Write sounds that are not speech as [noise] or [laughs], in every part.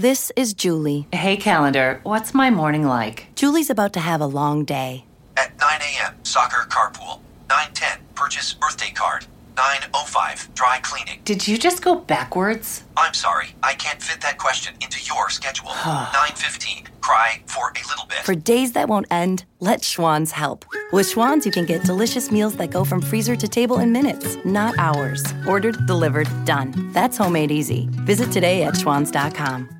This is Julie. Hey, calendar, what's my morning like? Julie's about to have a long day. At 9 a.m., soccer carpool. 9:10, purchase birthday card. 9:05, dry cleaning. Did you just go backwards? I'm sorry, I can't fit that question into your schedule. [sighs] 9:15, cry for a little bit. For days that won't end, let Schwan's help. With Schwan's, you can get delicious meals that go from freezer to table in minutes, not hours. Ordered, delivered, done. That's homemade easy. Visit today at schwans.com.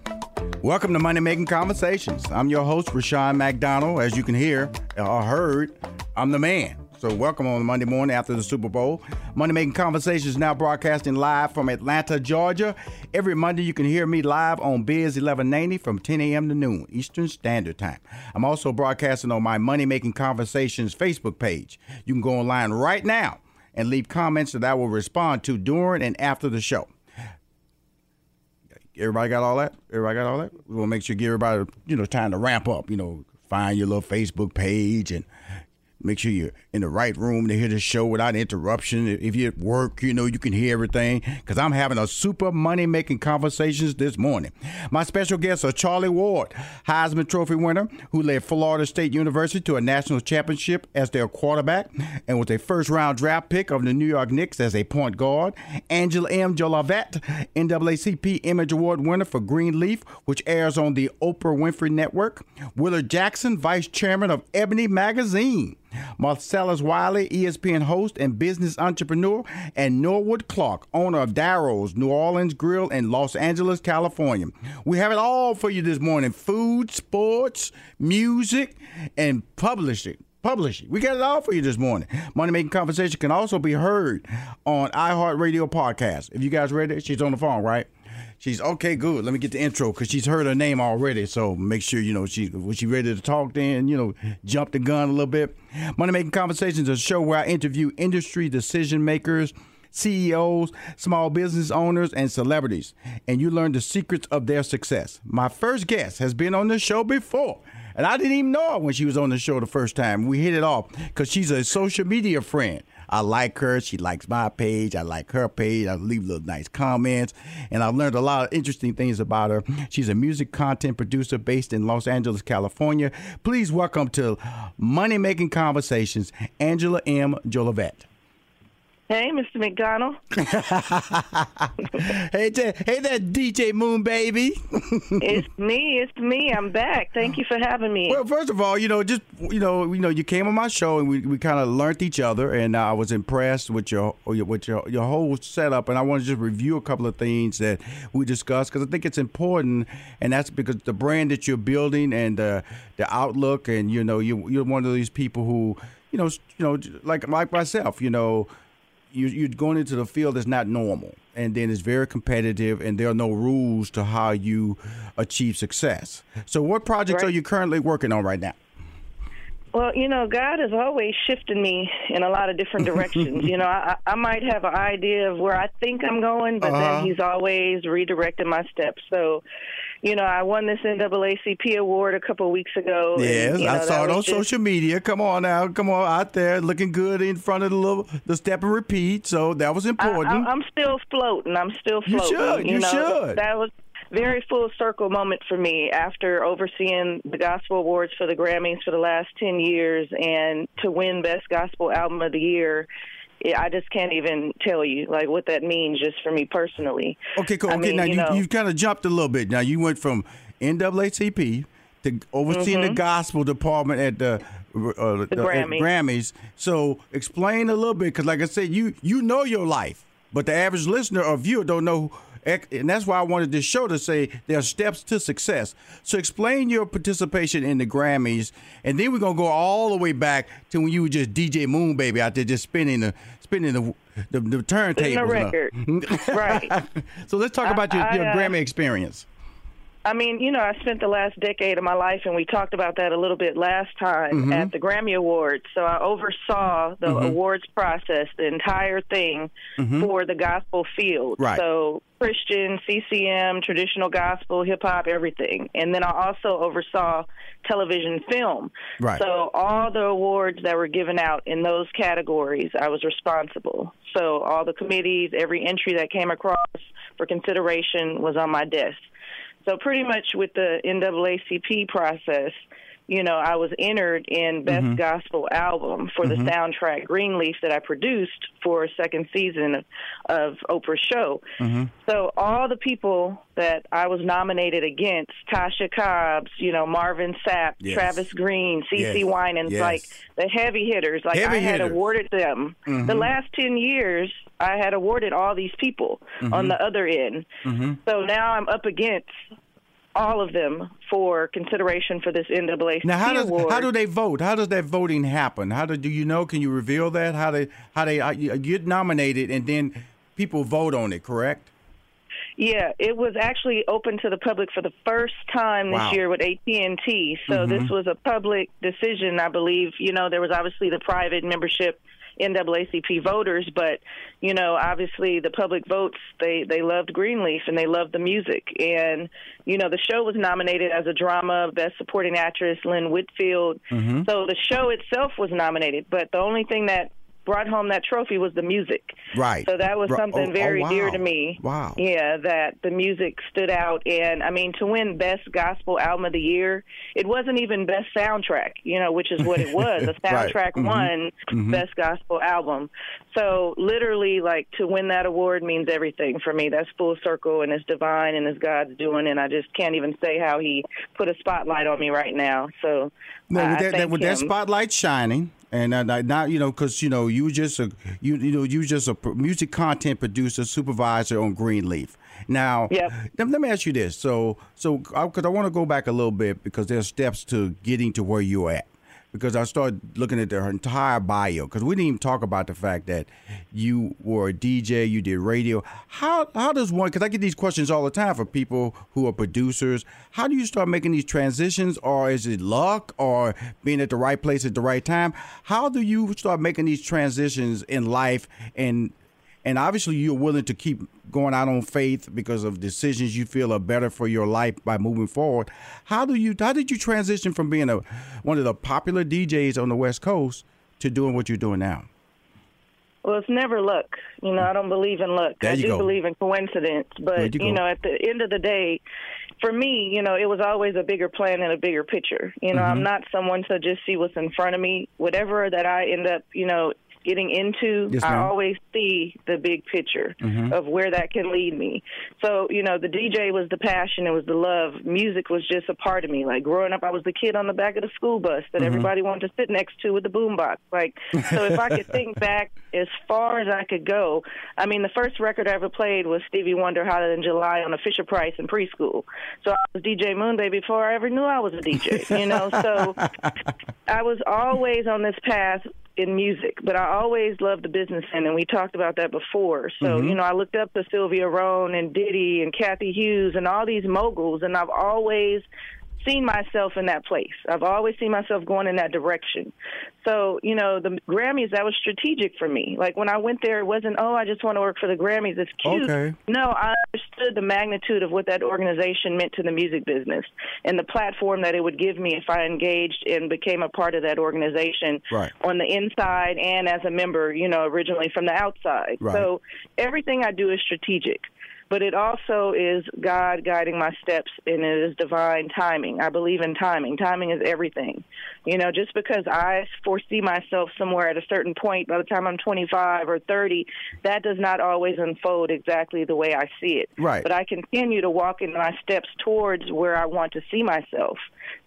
Welcome to Money Making Conversations. I'm your host, Rushion McDonald. As you can hear or heard, I'm the man. So, welcome on Monday morning after the Super Bowl. Money Making Conversations now broadcasting live from Atlanta, Georgia. Every Monday, you can hear me live on Biz 1190 from 10 a.m. to noon Eastern Standard Time. I'm also broadcasting on my Money Making Conversations Facebook page. You can go online right now and leave comments that I will respond to during and after the show. Everybody got all that? Everybody got all that? We want to make sure give everybody, you know, time to ramp up. You know, find your little Facebook page and make sure you're in the right room to hear the show without interruption. If you're at work, you know, you can hear everything because I'm having a super money making conversations this morning. My special guests are Charlie Ward, Heisman Trophy winner, who led Florida State University to a national championship as their quarterback and was a first round draft pick of the New York Knicks as a point guard. Angela M. Jollivette, NAACP Image Award winner for Greenleaf, which airs on the Oprah Winfrey Network. Willard Jackson, vice chairman of Ebony Magazine. Marcellus Wiley, ESPN host and business entrepreneur, and Norwood Clark, owner of Darrow's New Orleans Grill in Los Angeles, California. We have it all for you this morning food, sports, music, and publishing. Publishing. We got it all for you this morning. Money Making Conversation can also be heard on iHeartRadio podcast. If you guys ready, she's on the phone, right? She's okay, good. Let me get the intro because she's heard her name already. So make sure you know she was she ready to talk. Then you know jump the gun a little bit. Money Making Conversations is a show where I interview industry decision makers. CEOs, small business owners, and celebrities, and you learn the secrets of their success. My first guest has been on the show before, and I didn't even know her when she was on the show the first time. We hit it off because she's a social media friend. I like her. She likes my page. I like her page. I leave little nice comments. And I've learned a lot of interesting things about her. She's a music content producer based in Los Angeles, California. Please welcome to Money Making Conversations, Angela M. Jollivette. Hey, Mr. McDonald. [laughs] hey, J- hey, that DJ Moon baby. [laughs] it's me. It's me. I'm back. Thank you for having me. Well, first of all, you know, just you know, you know, you came on my show and we, we kind of learned each other, and I was impressed with your with your your whole setup, and I want to just review a couple of things that we discussed because I think it's important, and that's because the brand that you're building and the the outlook, and you know, you you're one of these people who, you know, you know, like like myself, you know you, you're going into the field that's not normal, and then it's very competitive, and there are no rules to how you achieve success. So, what projects Right. are you currently working on right now? Well, you know, God is always shifting me in a lot of different directions. you know, I, I might have an idea of where I think I'm going, but Uh-huh. then He's always redirecting my steps. So, you know, I won this NAACP award a couple of weeks ago. and, Yes, you know, I saw it on just- social media. Come on now, come on out there, looking good in front of the little the step and repeat. So that was important. I, I'm still floating. I'm still floating. You should, you know, should. That was very full circle moment for me after overseeing the gospel awards for the Grammys for the last ten years and to win best gospel album of the year. Yeah, I just can't even tell you like what that means just for me personally. okay, cool. I Okay, mean, now you know- you kind of jumped a little bit. Now you went from NAACP to overseeing Mm-hmm. the gospel department at the. Uh, the Grammys. Grammys. So explain a little bit, because like I said, you you know your life, but the average listener or viewer don't know, and that's why I wanted this show to say there are steps to success. So explain your participation in the Grammys, and then we're gonna go all the way back to when you were just DJ Moon Baby out there, just spinning the spinning the the, the turntable. Setting record. [laughs] right. So let's talk about your, your I, uh, Grammy experience. I mean, you know, I spent the last decade of my life, and we talked about that a little bit last time Mm-hmm. at the Grammy Awards. So I oversaw the awards process, the entire thing for the gospel field. Mm-hmm. Right. So Christian, CCM, traditional gospel, hip hop, everything. And then I also oversaw television film. Right. So all the awards that were given out in those categories, I was responsible. So all the committees, every entry that came across for consideration was on my desk. So pretty much with the NAACP process, you know, I was entered in Best Mm-hmm. Gospel Album for the soundtrack Greenleaf that I produced for a second season of, of Oprah's show. Mm-hmm. So all the people that I was nominated against, Tasha Cobbs, you know, Marvin Sapp, Yes. Travis Greene, CeCe Yes. Winans, Yes. like the heavy hitters, like Heavy I had hitters. Mm-hmm. awarded them. The last 10 years, I had awarded all these people on the other end. So now I'm up against all of them for consideration for this NAACP Now, how does award. how do they vote? How does that voting happen? How do do you know? Can you reveal that? How they how they uh, you get nominated and then people vote on it? Correct. Yeah, it was actually open to the public for the first time this Wow. year with AT&T. So this was a public decision, I believe. You know, there was obviously the private membership NAACP voters, but you know, obviously the public votes they they loved Greenleaf and they loved the music. And you know, the show was nominated as a drama, best supporting actress Lynn Whitfield. Mm-hmm. So the show itself was nominated, but the only thing that brought home that trophy was the music. Right. So that was something oh, oh, very dear to me. Wow. Yeah, that the music stood out. And I mean, to win Best Gospel Album of the Year, it wasn't even Best Soundtrack, you know, which is what it was. The [laughs] Right. soundtrack Mhm. won Best Gospel Album. So literally, like, to win that award means everything for me. That's full circle and it's divine and it's God's doing. And I just can't even say how He put a spotlight on me right now. So Now, I with that, with that spotlight shining, and uh, now you know, because you know, you just a you you know, you just a music content producer, supervisor on Greenleaf. Now, Yep. let, let me ask you this. So, so because I want to go back a little bit because there's steps to getting to where you're at. Because I started looking at their entire bio. Because we didn't even talk about the fact that you were a DJ, you did radio. How how does one? Because I get these questions all the time for people who are producers. How do you start making these transitions, or is it luck, or being at the right place at the right time? How do you start making these transitions in life and and obviously you're willing to keep going out on faith because of decisions you feel are better for your life by moving forward. How do you how did you transition from being a one of the popular DJs on the West Coast to doing what you're doing now? Well, it's never luck. You know, I don't believe in luck. There I do go. believe in coincidence. But, you you, know, at the end of the day, for me, you know, it was always a bigger plan and a bigger picture. You know, Mm-hmm. I'm not someone to just see what's in front of me. Whatever that I end up, you know, getting into, Yes, I always see the big picture Mm-hmm. of where that can lead me. So, you know, the DJ was the passion, it was the love. Music was just a part of me. Like growing up, I was the kid on the back of the school bus Mm-hmm. that everybody wanted to sit next to with the boombox. Like, so if I could think [laughs] back as far as I could go, I mean, the first record I ever played was Stevie Wonder Hotter Than July on a Fisher Price in preschool. So I was DJ Moonbaby before I ever knew I was a DJ, you know? So [laughs] I was always on this path in music, but I always loved the business end, and we talked about that before. So, mm-hmm. you know, I looked up to Sylvia Rhone and Diddy and Cathy Hughes and all these moguls, and I've always seen myself in that place. I've always seen myself going in that direction. So, you know, the Grammys, that was strategic for me. Like when I went there, it wasn't, oh, I just want to work for the Grammys. It's cute. Okay. No, I understood the magnitude of what that organization meant to the music business and the platform that it would give me if I engaged and became a part of that organization Right. on the inside and as a member, you know, originally from the outside. Right. So everything I do is strategic. But it also is God guiding my steps, and it is divine timing. I believe in timing. Timing is everything. You know, just because I foresee myself somewhere at a certain point by the time I'm 25 or 30, that does not always unfold exactly the way I see it. Right. But I continue to walk in my steps towards where I want to see myself.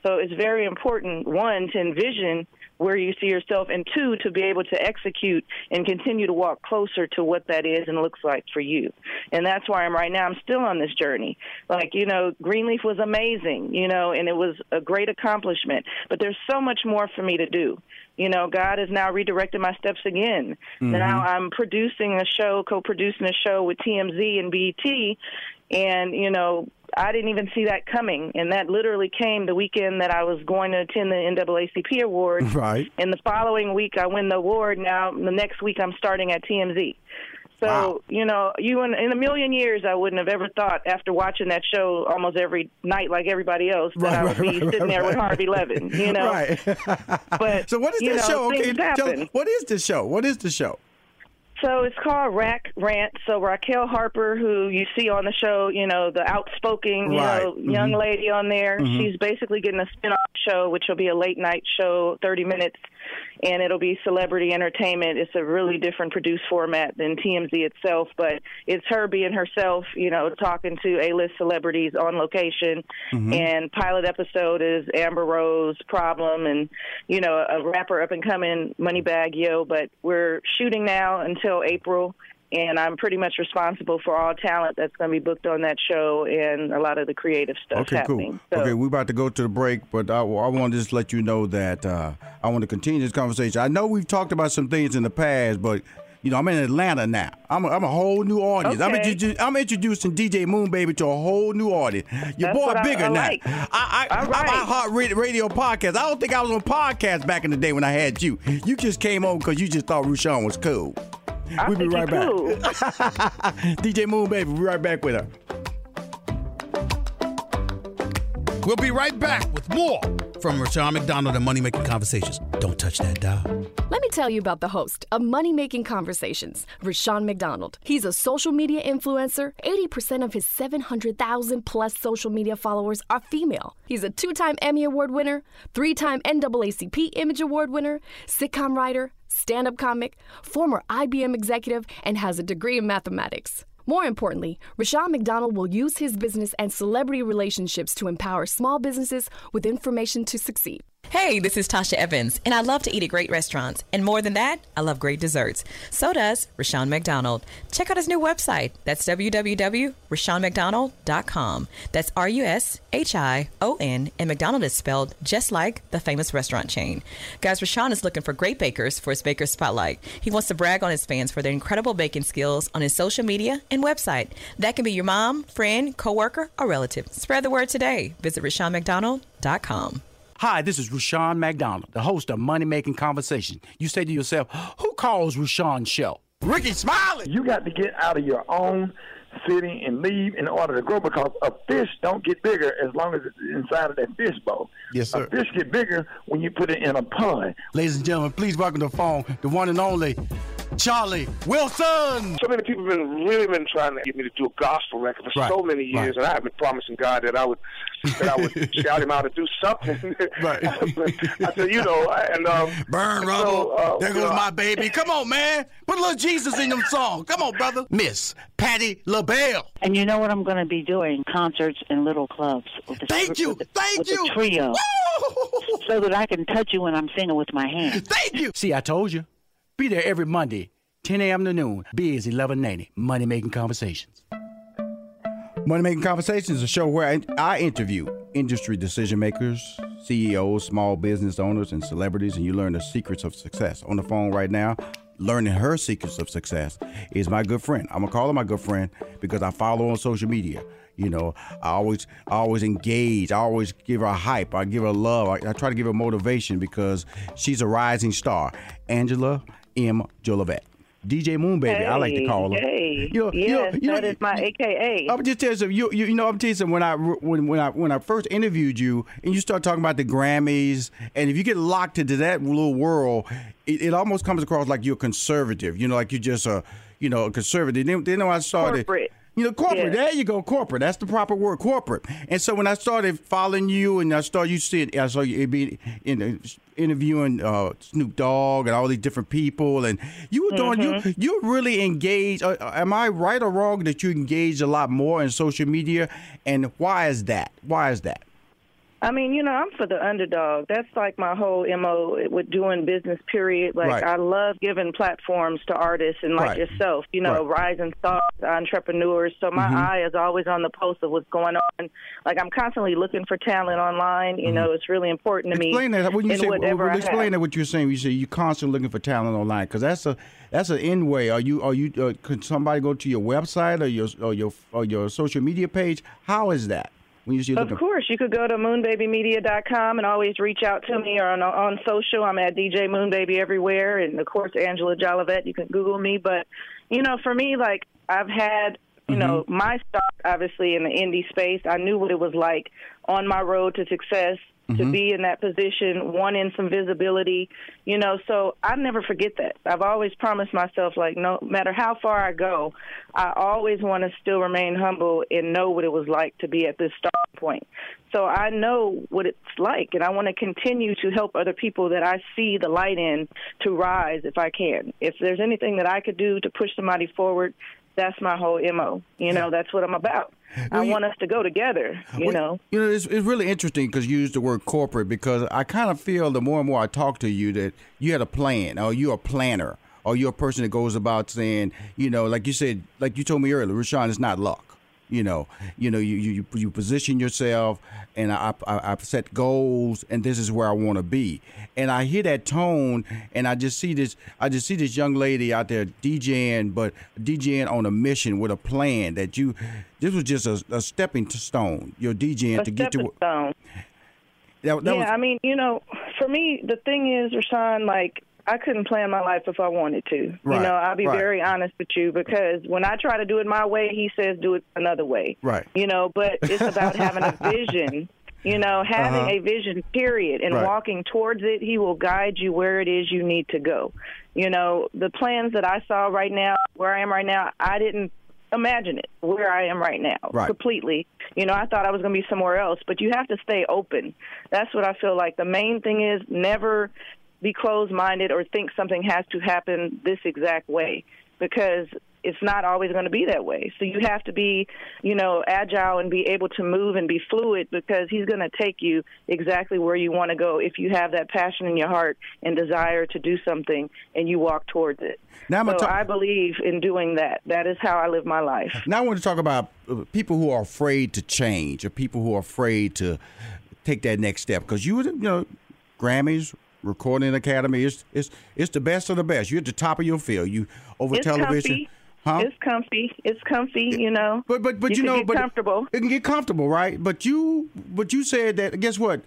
So it's very important, one, to envision where you see yourself, and two, to be able to execute and continue to walk closer to what that is and looks like for you. And that's why I'm right now. I'm still on this journey. Like you know, Greenleaf was amazing, you know, and it was a great accomplishment. But there's so much more for me to do. You know, God has now redirected my steps again. Mm-hmm. Now I'm producing a show, co-producing a show with TMZ and BET, and you know, I didn't even see that coming, and that literally came the weekend that I was going to attend the NAACP award. Right. And the following week, I win the award. Now, the next week, I'm starting at TMZ. So, Wow. you know, you in, in a million years, I wouldn't have ever thought after watching that show almost every night, like everybody else, that Right, I would right, be right, sitting there with. Harvey Levin. You [laughs] know, Right. But, [laughs] so what is this know, show? Okay, tell, what is this show? What is the show? So it's called Raq Rant. So Raquel Harper, who you see on the show, you know, the outspoken, you Right. know, young mm-hmm. lady on there, mm-hmm. she's basically getting a spin-off show, which will be a late night show, 30 minutes, and it'll be celebrity entertainment. It's a really different produced format than TMZ itself, but it's her being herself, you know, talking to A-list celebrities on location. Mm-hmm. And pilot episode is Amber Rose Problem, and you know, a rapper up and coming, Moneybagg Yo. But we're shooting now until April. And I'm pretty much responsible for all talent that's going to be booked on that show and a lot of the creative stuff Okay, happening. cool. So, Okay, we're about to go to the break, but I, I want to just let you know that uh, I want to continue this conversation. I know we've talked about some things in the past, but you know I'm in Atlanta now. I'm a, I'm a whole new audience. I'm, introdu- I'm introducing DJ Moon Baby to a whole new audience. Your That's boy I- bigger I now. like. I, I, All I'm a hot radio, podcast. I don't think I was on podcast back in the day when I had you. You just came on because you just thought Rushion was cool. We'll be right back. DJ [laughs] Moon Baby, we'll be right back with her. We'll be right back with more from Rushion McDonald and Money Making Conversations. Don't touch that dial. Let me tell you about the host of Money Making Conversations, Rushion McDonald. He's a social media influencer. 80% of his 700,000 plus social media followers are female. He's a two time Emmy Award winner, three time NAACP Image Award winner, sitcom writer, stand up comic, former IBM executive, and has a degree in mathematics. More importantly, Rushion McDonald will use his business and celebrity relationships to empower small businesses with information to succeed. Hey, this is Tasha Evans, and I love to eat at great restaurants. And more than that, I love great desserts. So does Rushion McDonald. Check out his new website. That's www.rushionmcdonald.com. That's R U S H I O N, and McDonald is spelled just like the famous restaurant chain. Guys, Rushion is looking for great bakers for his Baker Spotlight. He wants to brag on his fans for their incredible baking skills on his social media and website. That can be your mom, friend, coworker, or relative. Spread the word today. Visit RushionMcDonald.com. Hi, this is Rushion McDonald, the host of Money Making Conversation. You say to yourself, who calls Rushion's show? Rickey Smiley. You got to get out of your own city and leave in order to grow because a fish don't get bigger as long as it's inside of that fish bowl. Yes, sir. A fish get bigger when you put it in a pond. Ladies and gentlemen, please welcome to the phone the one and only Charlie Wilson. so many people have been really been trying to get me to do a gospel record for Right, so many years, right. and I have been promising God that I would that I would shout him out to do something. Right. [laughs] I said, you know, and um, Burn so, rubble. uh, there goes know, my baby. Come on, man. Put a little Jesus in them songs. Come on, brother. Miss Patti LaBelle. And you know what I'm going to be doing? Concerts in little clubs. With the, Thank you. with the- Thank with you. The trio. Woo! So that I can touch you when I'm singing with my hands. Thank you. See, I told you. Be there every Monday, 10 a.m. to noon. Biz 1190, Money Making Conversations. Money Making Conversations is a show where I, I interview industry decision makers, CEOs, small business owners, and celebrities, and you learn the secrets of success. On the phone right now, learning her secrets of success is my good friend. I'm gonna call her my good friend because I follow on social media. You know, I always, I always engage. I always give her hype. I give her love. I, I try to give her motivation because she's a rising star. Angela M. Jollivette. DJ Moon Baby, I like to call her. Hey, You know- you know- yes, you know- that is my AKA. I'm just telling you, you, you, you know, I'm telling you something. When I when when I when I first interviewed you, and you start talking about the Grammys, and if you get locked into that little world, it, it almost comes across like you're conservative. You know, like you're just a you know a conservative. Then, then when I started. Corporate. You know, corporate. Yeah. There you go, corporate. That's the proper word, corporate. And so when I started following you, and I started you see, I saw you be in interviewing uh, Snoop Dogg and all these different people, and you were doing Mm-hmm. you you really engaged. Uh, am I right or wrong that you engage a lot more in social media? And why is that? Why is that? I mean, you know, I'm for the underdog. That's like my whole mo with doing business. Period. Like Right. I love giving platforms to artists and like Right. yourself. You know, rising stars, entrepreneurs. So my Mhm. eye is always on the pulse of what's going on. Like I'm constantly looking for talent online. You know, it's really important to Mm-hmm. Explain me. that. When you say, whatever I explain that what you're saying. You say you're constantly looking for talent online because that's a that's an end way. Are you are you? Uh, could somebody go to your website or your or your or your social media page? How is that? When you Of course, you could go to moonbabymedia.com and always reach out to me or on on social. I'm at DJ Moonbaby everywhere, and of course Angela Jollivette. You can Google me, but you know, for me, like I've had, you know, my start obviously in the indie space. I knew what it was like on my road to success. To Mhm. be in that position, wanting some visibility, you know, so I never forget that. I've always promised myself, like, no matter how far I go, I always want to still remain humble and know what it was like to be at this starting point. So I know what it's like, and I want to continue to help other people that I see the light in to rise if I can. If there's anything that I could do to push somebody forward, that's my whole MO. You know, that's what I'm about. I want us to go together, you Well, know. You know, it's, it's really interesting because you used the word corporate because I kind of feel the more and more I talk to you that you had a plan or you're a planner or you're a person that goes about saying, you know, like you said, like you told me earlier, Rushion, it's not luck. You know, you know, you you you position yourself, and I, I I've set goals, and this is where I want to be. And I hear that tone, and I just see this, I just see this young lady out there DJing, but DJing on a mission with a plan that you, this was just a, a stepping stone. You're DJing A to get to. stone. That, that yeah, was, I mean, you know, for me, the thing is, Rushion, like, I couldn't plan my life if I wanted to. Right, You know, I'll be right. very honest with you because when I try to do it my way, he says do it another way. Right. You know, but it's about having a [laughs] vision. You know, having Uh-huh. a vision, period, and Right. walking towards it, he will guide you where it is you need to go. You know, the plans that I saw right now, where I am right now, I didn't imagine it where I am right now Right. completely. You know, I thought I was going to be somewhere else, but you have to stay open. That's what I feel like. The main thing is never be closed minded or think something has to happen this exact way because it's not always going to be that way. So you have to be, you know, agile and be able to move and be fluid because he's going to take you exactly where you want to go if you have that passion in your heart and desire to do something and you walk towards it. Now I'm so gonna I believe in doing that. That is how I live my life. Now I want to talk about uh, people who are afraid to change, or people who are afraid to take that next step. Because you, you know, Grammys, Recording Academy, it's it's it's the best of the best. You're at the top of your field. You over it's television, comfy. huh? It's comfy. It's comfy, you know. But but but you, can know, get but comfortable. It can get comfortable, right? But you but you said that. Guess what?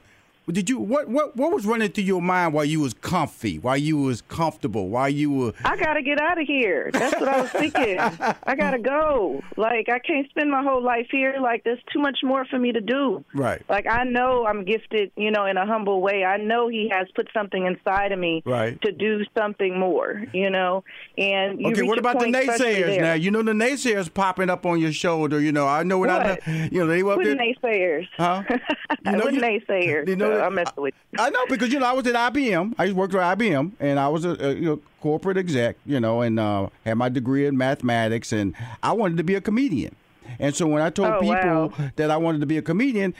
Did you what what what was running through your mind while you was comfy, while you was comfortable, while you were? I gotta get out of here. That's what I was thinking. I gotta go. Like I can't spend my whole life here. Like there's too much more for me to do. Right. Like I know I'm gifted, you know, in a humble way. I know he has put something inside of me Right. to do something more, you know. And you okay, what about the naysayers now? You know the naysayers popping up on your shoulder. You know, I know what, I What? you know they were up What there. naysayers? Huh? [laughs] what naysayers? you know I'm messing with you. I know because you know I was at IBM. I used to for IBM, and I was a, a you know, corporate exec. You know, and uh, had my degree in mathematics, and I wanted to be a comedian. And so when I told Oh, people wow. that I wanted to be a comedian,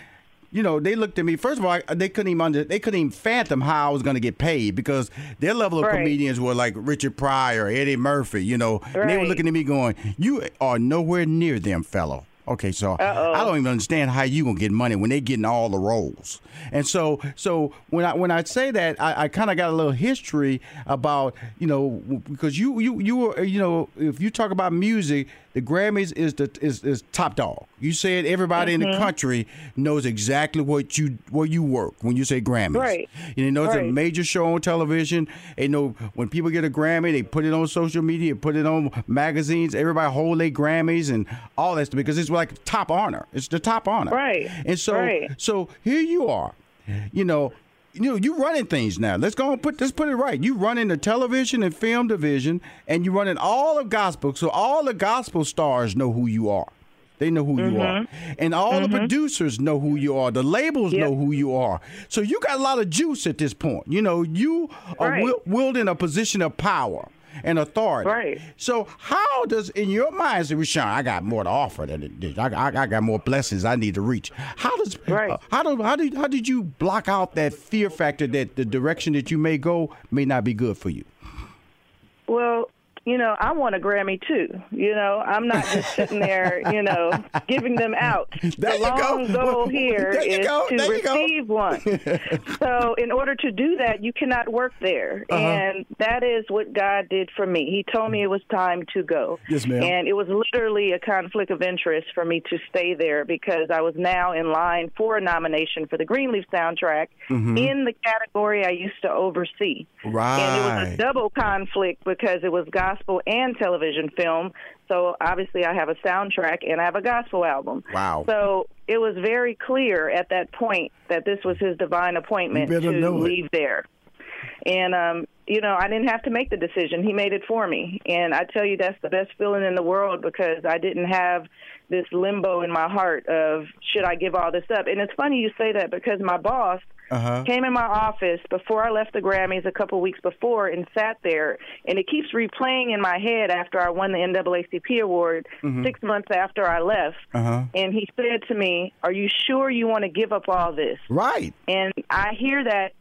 you know, they looked at me. First of all, they couldn't even under, they couldn't even fathom how I was going to get paid because their level of Right. comedians were like Richard Pryor, Eddie Murphy. You know, and they were looking at me going, "You are nowhere near them, fellow." Okay, so Uh-oh. I don't even understand how you gonna get money when they getting all the roles. And so, so when I when I say that, I, I kind of got a little history about you know because you you you were you know if you talk about music, the Grammys is the is, is top dog. You said everybody in the Mhm. country knows exactly what you where you work when you say Grammys. Right. You know it's a major show on television. They know when people get a Grammy, they put it on social media, put it on magazines. Everybody hold their Grammys and all that stuff because it's like top honor. It's the top honor. Right. And so Right. so here you are. You know, you know, you running things now. Let's go and put let's put it right. You running the television and film division, and you running all of gospel. So all the gospel stars know who you are. They know who you mm-hmm. are, and all the mm-hmm. producers know who you are. The labels know who you are. So you got a lot of juice at this point. You know, you are Right. wi- wielding a position of power. And authority. Right. So how does, in your mind, say, Rushion, I got more to offer than this. I, I, I got more blessings I need to reach. How does, Right. uh, how do, how did, how did you block out that fear factor that the direction that you may go may not be good for you? Well, you know, I want a Grammy too. You know, I'm not just sitting there, you know, giving them out. [laughs] There the [laughs] you go. long goal here There go. to receive one. [laughs] so, in order to do that, you cannot work there, Uh-huh. and that is what God did for me. He told me it was time to go. Yes, ma'am. And it was literally a conflict of interest for me to stay there because I was now in line for a nomination for the Greenleaf soundtrack Mhm. in the category I used to oversee. Right. And it was a double conflict because it was gospel and television film. So obviously, I have a soundtrack and I have a gospel album. Wow. So it was very clear at that point that this was his divine appointment to know it. leave there. And um, you know, I didn't have to make the decision. He made it for me. And I tell you that's the best feeling in the world because I didn't have this limbo in my heart of should I give all this up? And it's funny you say that because my boss Uh-huh. came in my office before I left the Grammys a couple weeks before and sat there, and it keeps replaying in my head after I won the NAACP award Mhm. six months after I left. Uh-huh. And he said to me, "Are you sure you want to give up all this?" Right. And I hear that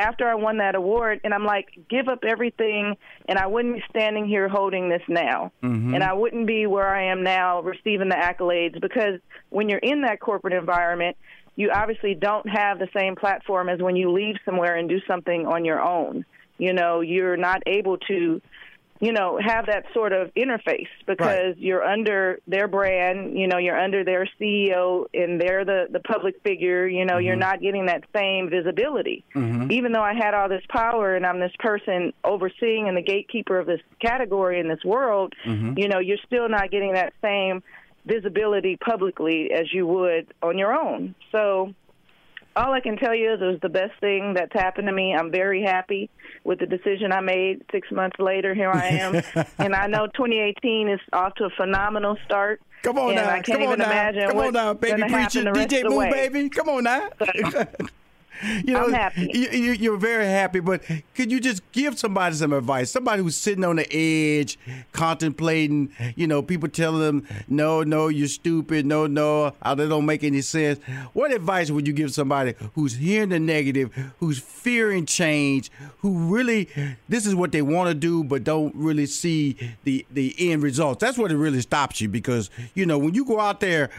after I won that award, and I'm like, "Give up everything," and I wouldn't be standing here holding this now Mhm. and I wouldn't be where I am now receiving the accolades because when you're in that corporate environment, you obviously don't have the same platform as when you leave somewhere and do something on your own. You know, you're not able to, you know, have that sort of interface because you're under their brand, you know, you're under their CEO and they're the the public figure, you know, you're not getting that same visibility Mhm. even though I had all this power and I'm this person overseeing and the gatekeeper of this category in this world, Mhm. you know, you're still not getting that same visibility publicly as you would on your own. So all I can tell you is it was the best thing that's happened to me. I'm very happy with the decision I made six months later. Here I am. [laughs] and I know 2018 is off to a phenomenal start. Come on and now. I can't Come on even now. imagine Come on now, baby preacher. DJ Moon, baby. Come on now. [laughs] [laughs] You know, I'm happy. You, you're very happy, but could you just give somebody some advice? Somebody who's sitting on the edge, contemplating. You know, people telling them, "No, no, you're stupid. No, no, uh, that don't make any sense." What advice would you give somebody who's hearing the negative, who's fearing change, who really this is what they want to do, but don't really see the the end results? That's what it really stops you because you know when you go out there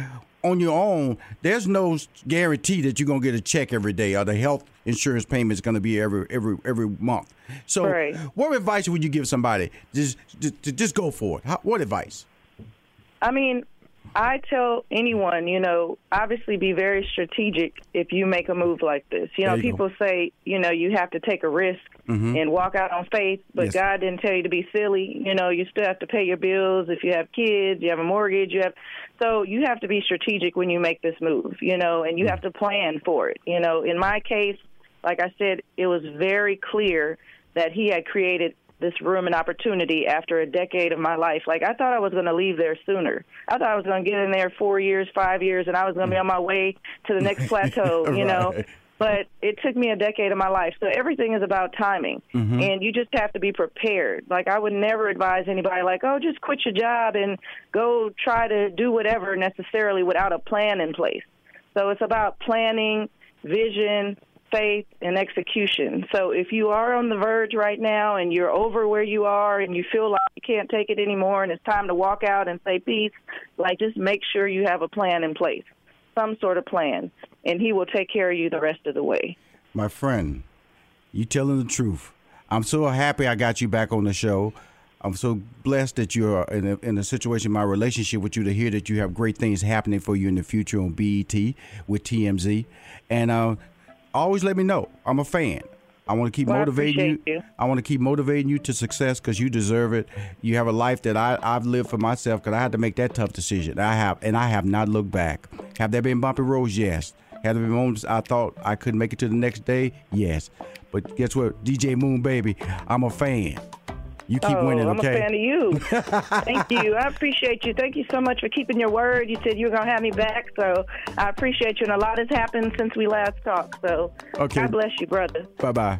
on your own, there's no guarantee that you're gonna get a check every day or the health insurance payment is gonna be every every every month. So, Right. what advice would you give somebody? Just just, just go for it. How, what advice? I mean, I tell anyone, you know, obviously be very strategic if you make a move like this. You know, you go. people say, you know, you have to take a risk Mhm. and walk out on faith, but Yes. God didn't tell you to be silly. You know, you still have to pay your bills if you have kids, you have a mortgage, you have so you have to be strategic when you make this move, you know, and you have to plan for it. You know, in my case, like I said, it was very clear that he had created this room and opportunity after a decade of my life. Like I thought I was going to leave there sooner. I thought I was going to get in there 4 years, 5 years and I was going to be on my way to the next [laughs] plateau, you know. But it took me a decade of my life. So everything is about timing. Mhm. And you just have to be prepared. Like I would never advise anybody like, "Oh, just quit your job and go try to do whatever necessarily without a plan in place." So it's about planning, vision, faith, and execution. So if you are on the verge right now and you're over where you are and you feel like you can't take it anymore and it's time to walk out and say peace, like just make sure you have a plan in place, some sort of plan, and he will take care of you the rest of the way. My friend, you telling the truth. I'm so happy I got you back on the show. I'm so blessed that you're in a, in a situation, my relationship with you, to hear that you have great things happening for you in the future on BET with TMZ. And uh, always let me know. I'm a fan. I want to keep Well, I motivating you. you. I want to keep motivating you to success because you deserve it. You have a life that I, I've lived for myself because I had to make that tough decision. I have, and I have not looked back. Have there been bumpy roads? Yes. Have there been moments I thought I couldn't make it to the next day? Yes. But guess what? DJ Moon, baby, I'm a fan. You keep oh, winning, I'm okay? a fan of you. [laughs] Thank you. I appreciate you. Thank you so much for keeping your word. You said you were going to have me back, so I appreciate you. And a lot has happened since we last talked. So Okay. God bless you, brother. Bye bye.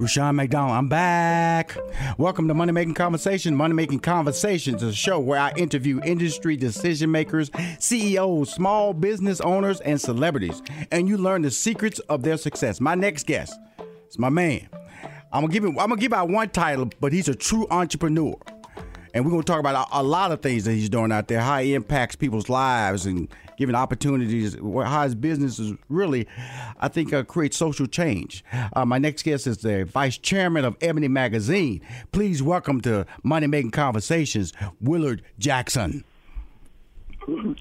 Rushion McDonald, I'm back. Welcome to Money Making Conversation. Money Making Conversations is a show where I interview industry decision makers, CEOs, small business owners, and celebrities, and you learn the secrets of their success. My next guest is my man. I'm gonna give him. I'm gonna give out one title, but he's a true entrepreneur, and we're gonna talk about a, a lot of things that he's doing out there, how he impacts people's lives, and giving opportunities, how his business is really, I think, uh, creates social change. Uh, my next guest is the vice chairman of Ebony Magazine. Please welcome to Money Making Conversations, Willard Jackson.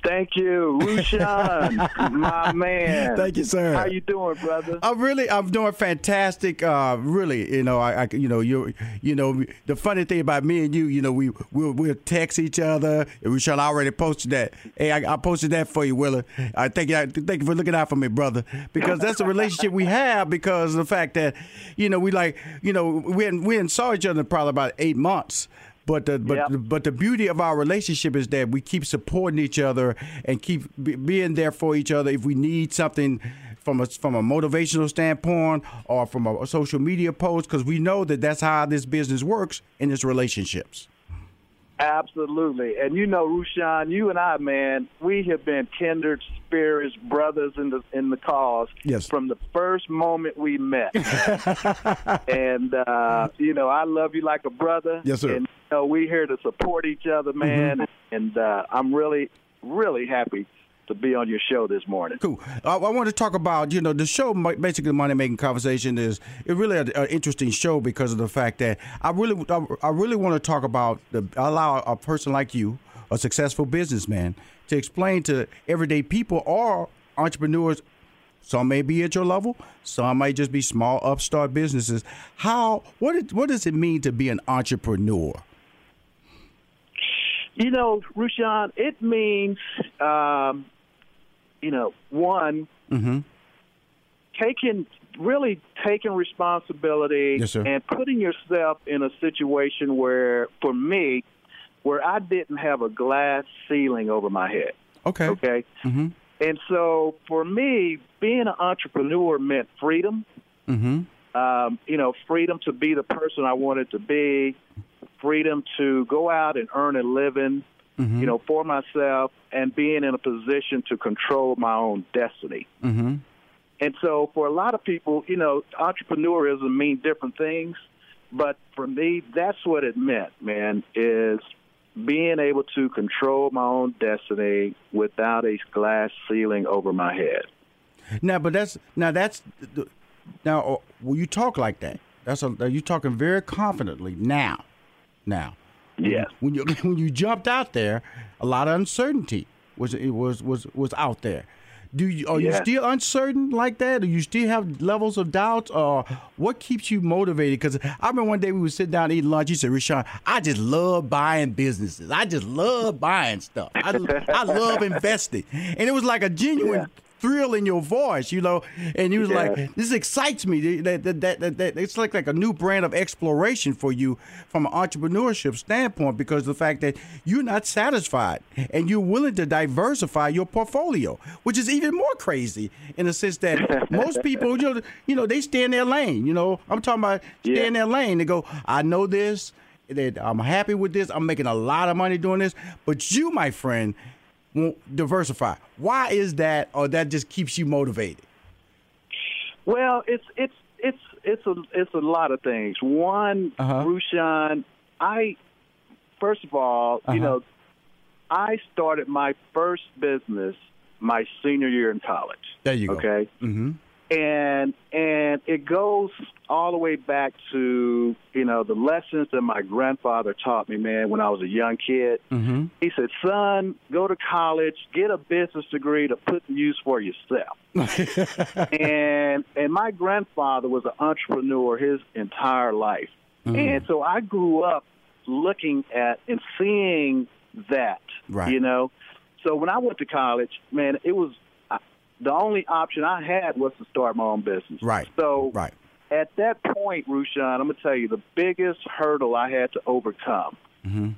Thank you, Rushion, [laughs] my man. Thank you, sir. How you doing, brother? I'm really, I'm doing fantastic. Uh, really, you know, I, I, you know, you, you know, the funny thing about me and you, you know, we we'll, we'll text each other. Rushion already posted that. Hey, I, I posted that for you, Willa. I thank you, I thank you for looking out for me, brother, because that's the relationship we have. Because of the fact that, you know, we like, you know, we we didn't saw each other probably about eight months. But the but Yep. but the beauty of our relationship is that we keep supporting each other and keep be, being there for each other if we need something from a from a motivational standpoint or from a, social media post because we know that that's how this business works in its relationships. Absolutely. And you know, Rushion, you and I, man, we have been kindred spirits, brothers in the in the cause Yes. from the first moment we met. [laughs] and uh, you know, I love you like a brother. Yes, sir. And you know, we're here to support each other, man. And uh, I'm really, really happy to be on your show this morning. Cool. I, I want to talk about you know the show. Basically, money making conversation is it really an interesting show because of the fact that I really I, I really want to talk about the allow a person like you, a successful businessman, to explain to everyday people or entrepreneurs. Some may be at your level. Some might just be small upstart businesses. How what it, what does it mean to be an entrepreneur? You know, Rushion, it means, um, you know, one, Mm-hmm. taking really taking responsibility Yes, and putting yourself in a situation where, for me, where I didn't have a glass ceiling over my head. Okay. Okay. Mm-hmm. And so, for me, being an entrepreneur meant freedom. Mm-hmm. Um, you know, freedom to be the person I wanted to be, freedom to go out and earn a living, Mm-hmm. you know, for myself, and being in a position to control my own destiny. Mm-hmm. And so, for a lot of people, you know, entrepreneurism means different things, but for me, that's what it meant, man. Is being able to control my own destiny without a glass ceiling over my head. Now, but that's now that's now uh, when you talk like that, that's a you talking very confidently now. Now, Yes. when you [laughs] when you jumped out there, a lot of uncertainty was it was was was out there. Do you are you still uncertain like that? Do you still have levels of doubt, or what keeps you motivated? Because I remember one day we would sit down eating lunch. You said, "Rushion, I just love buying businesses. I just love buying stuff. I, I love [laughs] investing." And it was like a genuine thrill in your voice, you know. And you was Yeah. like, "This excites me. That, that, that, that, that- it's like like a new brand of exploration for you from an entrepreneurship standpoint because the fact that you're not satisfied and you're willing to diversify your portfolio, which is even more crazy in the sense that [laughs] most people, you know, you know, they stay in their lane. You know, I'm talking about stay in their lane. They go, I know this. That I'm happy with this. I'm making a lot of money doing this. But you, my friend, won't diversify. Why is that, or that just keeps you motivated? Well, it's it's it's it's a it's a lot of things. One, Uh-huh. Rushion, I first of all, Uh-huh. you know, I started my first business my senior year in college. There you go. Okay. Mm-hmm. And and it goes all the way back to you know the lessons that my grandfather taught me man when i was a young kid Mm-hmm. he said son go to college get a business degree to put in use for yourself [laughs] and and my grandfather was an entrepreneur his entire life Mm-hmm. And so I grew up looking at and seeing that, Right. you know. So when I went to college, man, it was the only option I had was to start my own business. Right. So Right. at that point, Rushion, I'm gonna tell you the biggest hurdle I had to overcome Mm-hmm.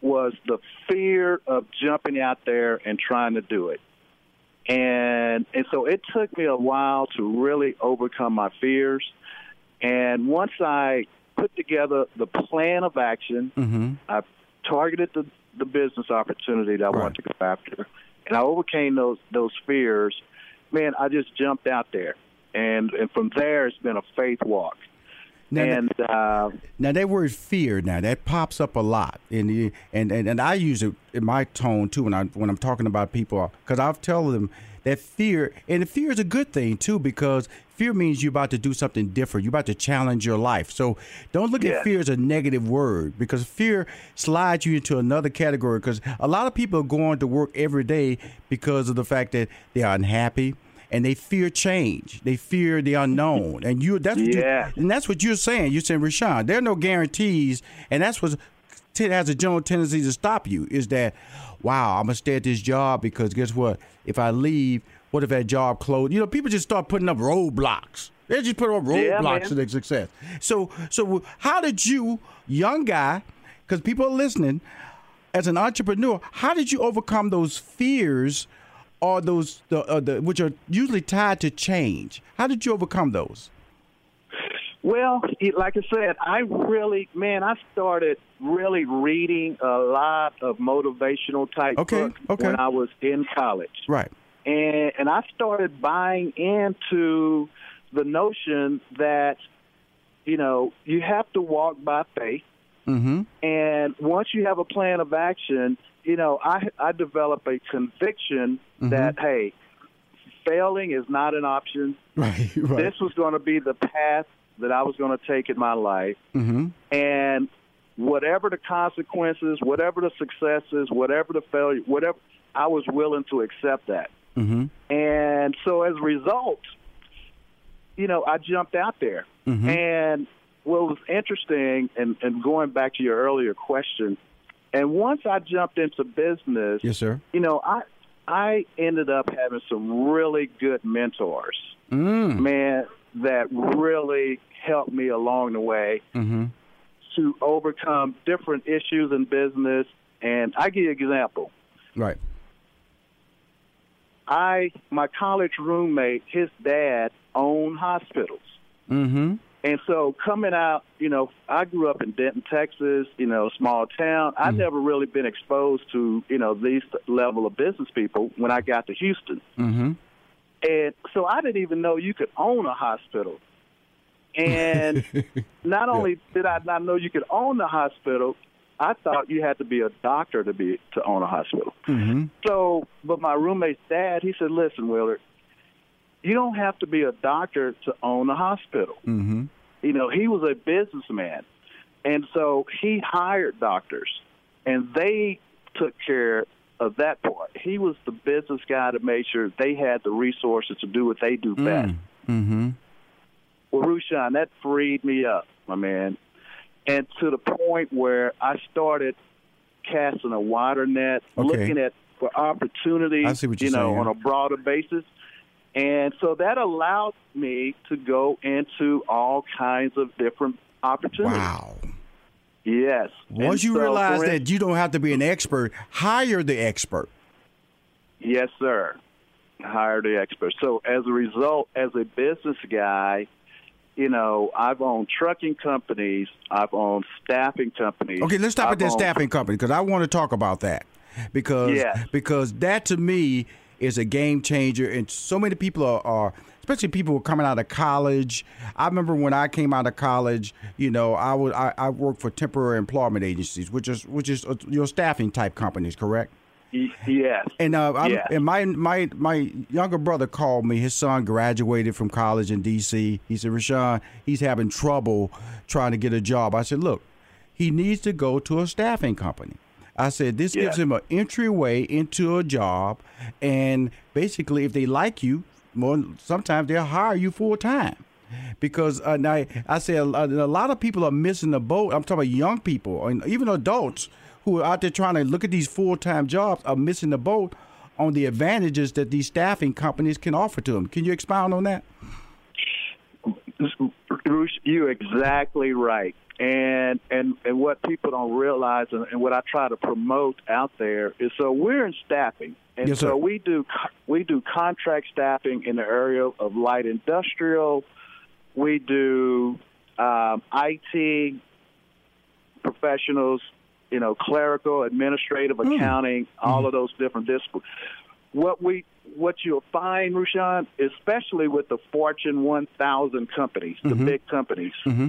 was the fear of jumping out there and trying to do it. And and so it took me a while to really overcome my fears. And once I put together the plan of action, Mm-hmm. I targeted the, the business opportunity that I wanted to go after, and I overcame those those fears. Man, I just jumped out there, and and from there it's been a faith walk. Now, and uh, Now that word fear now that pops up a lot, and the- and and, and I use it in my tone too when I when I'm talking about people because I've tell them that fear and fear is a good thing too because fear means you're about to do something different. You're about to challenge your life. So don't look Yeah. at fear as a negative word because fear slides you into another category. Because a lot of people are going to work every day because of the fact that they are unhappy. And they fear change. They fear the unknown, and you. That's what Yeah. you, and that's what you're saying. You're saying, Rushion, there are no guarantees, and that's what has a general tendency to stop you. Is that, wow, I'm gonna stay at this job because guess what? If I leave, what if that job closed? You know, people just start putting up roadblocks. They just put up roadblocks man. to their success. So, so how did you, young guy, because people are listening, as an entrepreneur, how did you overcome those fears? Or those the, uh, the which are usually tied to change. How did you overcome those? Well, like I said, I really, man, I started really reading a lot of motivational type Okay, books okay. when I was in college, Right. And and I started buying into the notion that you know you have to walk by faith, Mm-hmm. and once you have a plan of action, you know, I I develop a conviction Mm-hmm. that hey, failing is not an option. [laughs] Right. Right. This was going to be the path that I was going to take in my life. mm-hmm. And whatever the consequences, whatever the successes, whatever the failure, whatever, I was willing to accept that. Mm-hmm. And so as a result, you know, I jumped out there. Mhm. And what was interesting, and, and going back to your earlier question, and once I jumped into business, Yes, sir. you know, I I ended up having some really good mentors, Mm. man, that really helped me along the way Mm-hmm. to overcome different issues in business. And I give you an example. Right. I my college roommate, his dad owned hospitals. Mm-hmm. And so coming out, you know, I grew up in Denton, Texas, you know, small town. I'd never really been exposed to, you know, these level of business people when I got to Houston. Mm-hmm. And so I didn't even know you could own a hospital. And [laughs] not only did I not know you could own the hospital, I thought you had to be a doctor to be to own a hospital. Mm-hmm. So, but my roommate's dad, he said, "Listen, Willard, you don't have to be a doctor to own a hospital." Mm-hmm. You know, he was a businessman, and so he hired doctors, and they took care of that part. He was the business guy to make sure they had the resources to do what they do best. Mm-hmm. Well, Rushion, that freed me up, my man, and to the point where I started casting a wider net, Okay. looking at for opportunities, I see what you know, saying. on a broader basis. And so that allowed me to go into all kinds of different opportunities. Wow. Yes. Once And you so, realize that you don't have to be an expert, hire the expert. Yes, sir. Hire the expert. So as a result, as a business guy, you know, I've owned trucking companies, I've owned staffing companies. Okay, let's stop I've at that staffing company because I want to talk about that because Yes. because that to me is a game changer, and so many people are, are especially people who are coming out of college. I remember when I came out of college, you know, I was I, I worked for temporary employment agencies, which is which is uh, your staffing type companies, correct? Yes. And uh, I'm, Yes. and my my my younger brother called me. His son graduated from college in D.C. He said, "Rushion, he's having trouble trying to get a job." I said, "Look, he needs to go to a staffing company." I said, "This gives him an entryway into a job, and basically, if they like you, more sometimes they'll hire you full time." because uh, now I say a, a lot of people are missing the boat. I'm talking about young people and even adults who are out there trying to look at these full time jobs are missing the boat on the advantages that these staffing companies can offer to them. Can you expound on that? Bruce, you're exactly right. And and and what people don't realize, and, and what I try to promote out there is, so we're in staffing, and Yes, so sir. we do we do contract staffing in the area of light industrial. We do um, IT professionals, you know, clerical, administrative, hmm. accounting, all hmm. of those different disciplines. What we what you'll find, Rushion, especially with the Fortune 1000 companies, the mm-hmm. big companies, mm-hmm.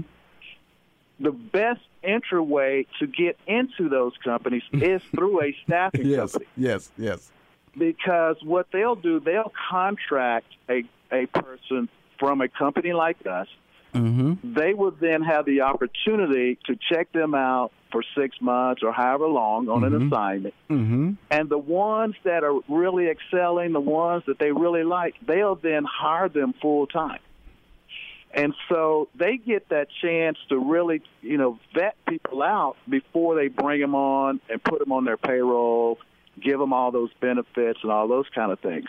the best entryway to get into those companies [laughs] is through a staffing Yes, company yes, yes. because what they'll do, they'll contract a a person from a company like us. Mm-hmm. They will then have the opportunity to check them out for six months or however long on an assignment. Mm-hmm. And the ones that are really excelling, the ones that they really like, they'll then hire them full time. And so they get that chance to really, you know, vet people out before they bring them on and put them on their payroll, give them all those benefits and all those kind of things.